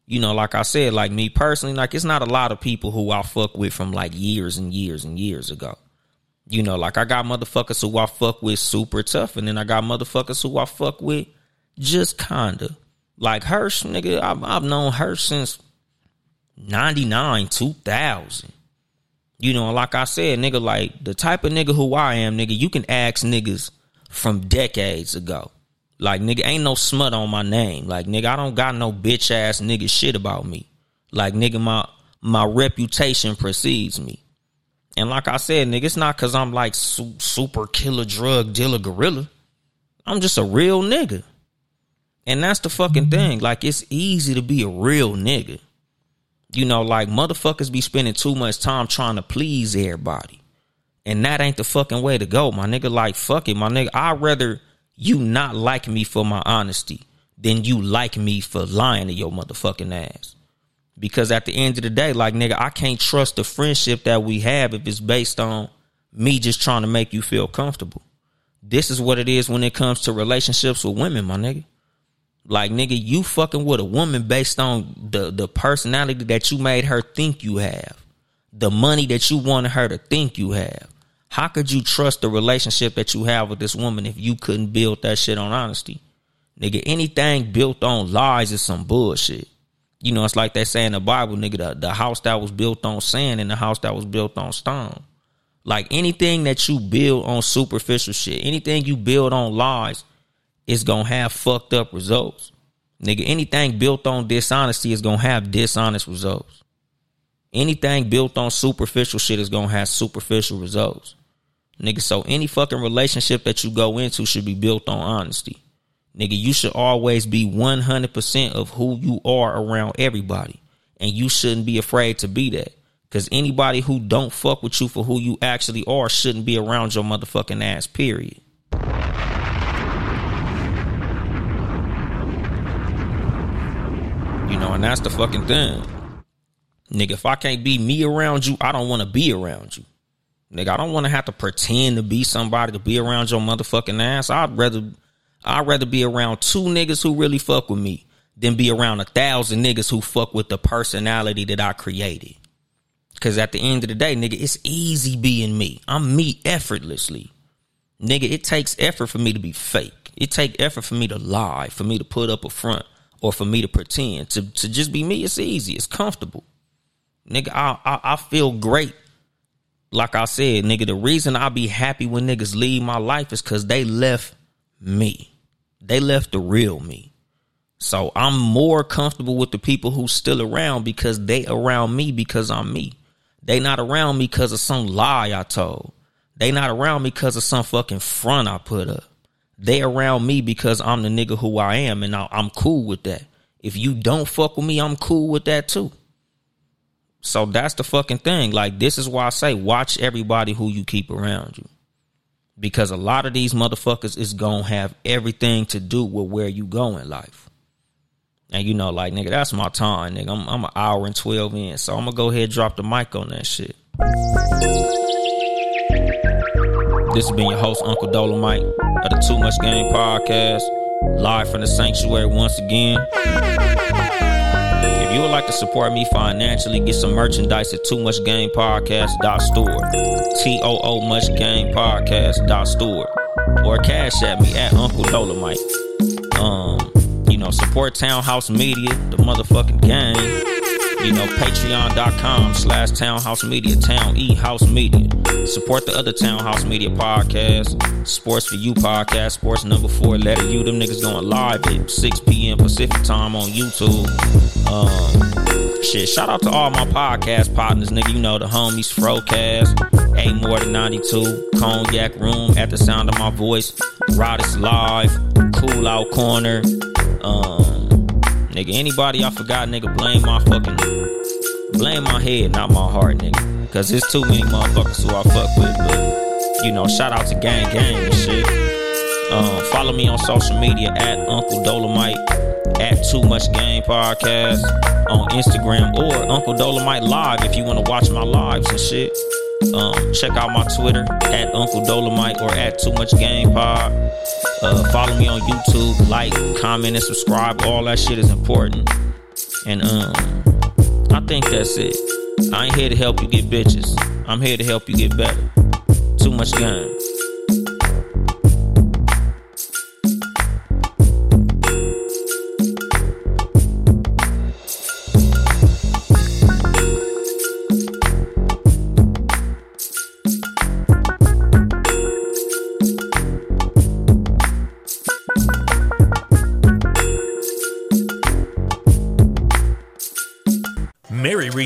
You know, like I said, like me personally, like it's not a lot of people who I fuck with from like years and years and years ago. You know, like I got motherfuckers who I fuck with super tough, and then I got motherfuckers who I fuck with just kinda. Like Hirsch, nigga, I've, I've known Hirsch since 99, 2000. You know, like I said, nigga, like the type of nigga who I am, nigga, you can ask niggas from decades ago. Like nigga, ain't no smut on my name. Like nigga, I don't got no bitch ass nigga shit about me. Like nigga, my my reputation precedes me. And like I said, nigga, it's not cause I'm like su- super killer drug dealer gorilla. I'm just a real nigga. And that's the fucking thing. Like it's easy to be a real nigga. You know, like motherfuckers be spending too much time trying to please everybody. And that ain't the fucking way to go, my nigga. Like, fuck it, my nigga. I'd rather you not like me for my honesty than you like me for lying to your motherfucking ass. Because at the end of the day, like nigga, I can't trust the friendship that we have if it's based on me just trying to make you feel comfortable. This is what it is when it comes to relationships with women, my nigga. Like nigga, you fucking with a woman based on the the personality that you made her think you have. The money that you wanted her to think you have. How could you trust the relationship that you have with this woman if you couldn't build that shit on honesty? Nigga, anything built on lies is some bullshit. You know, it's like they say in the Bible, nigga, the, the house that was built on sand and the house that was built on stone. Like anything that you build on superficial shit, anything you build on lies, is gonna have fucked up results. Nigga, anything built on dishonesty is gonna have dishonest results. Anything built on superficial shit is gonna have superficial results. Nigga, so any fucking relationship that you go into should be built on honesty. Nigga, you should always be 100% of who you are around everybody. And you shouldn't be afraid to be that. Because anybody who don't fuck with you for who you actually are shouldn't be around your motherfucking ass, period. You know, and that's the fucking thing. Nigga, if I can't be me around you, I don't want to be around you. Nigga, I don't want to have to pretend to be somebody to be around your motherfucking ass. I'd rather I'd rather be around two niggas who really fuck with me than be around a thousand niggas who fuck with the personality that I created. Cause at the end of the day, nigga, it's easy being me. I'm me effortlessly. Nigga, it takes effort for me to be fake. It take effort for me to lie, for me to put up a front, or for me to pretend. To to just be me, it's easy. It's comfortable. Nigga, I, I, I feel great. Like I said, nigga, the reason I be happy when niggas leave my life is cause they left me. They left the real me. So I'm more comfortable with the people who still around because they around me because I'm me. They not around me because of some lie I told. They not around me because of some fucking front I put up. They around me because I'm the nigga who I am and I'm cool with that. If you don't fuck with me, I'm cool with that too. So that's the fucking thing. Like this is why I say watch everybody who you keep around you. Because a lot of these motherfuckers is gonna have everything to do with where you go in life. And you know, like nigga, that's my time, nigga. I'm, I'm an hour and twelve in, so I'm gonna go ahead and drop the mic on that shit. This has been your host, Uncle Dolemite of the Too Much Game Podcast, live from the sanctuary once again. If you would like to support me financially, get some merchandise at Too Much Game Podcast.store. T O O Much Game Podcast.store. Or cash at me at Uncle Dolemite. Um, you know, support Townhouse Media, the motherfucking game you know, patreon.com slash townhouse media, town e house media. Support the other townhouse media podcast, Sports for You podcast, Sports number four, letter U. Them niggas going live at 6 p.m. Pacific time on YouTube. Um, shit, shout out to all my podcast partners, nigga. You know, the homies, Frocast, A More Than 92, Cognac Room, At the Sound of My Voice, Rodis Live, Cool Out Corner, um, Nigga, anybody I forgot, nigga, blame my fucking blame my head, not my heart, nigga. Cause there's too many motherfuckers who I fuck with. But you know, shout out to Gang Gang and shit. Um, follow me on social media at Uncle Dolemite, at Too Much Game Podcast on Instagram or Uncle Dolemite Live if you want to watch my lives and shit. Um, check out my Twitter at Uncle Dolemite or at Too Much Game Pod. Uh, follow me on YouTube, like, comment, and subscribe. All that shit is important. And um, I think that's it. I ain't here to help you get bitches. I'm here to help you get better. Too much game.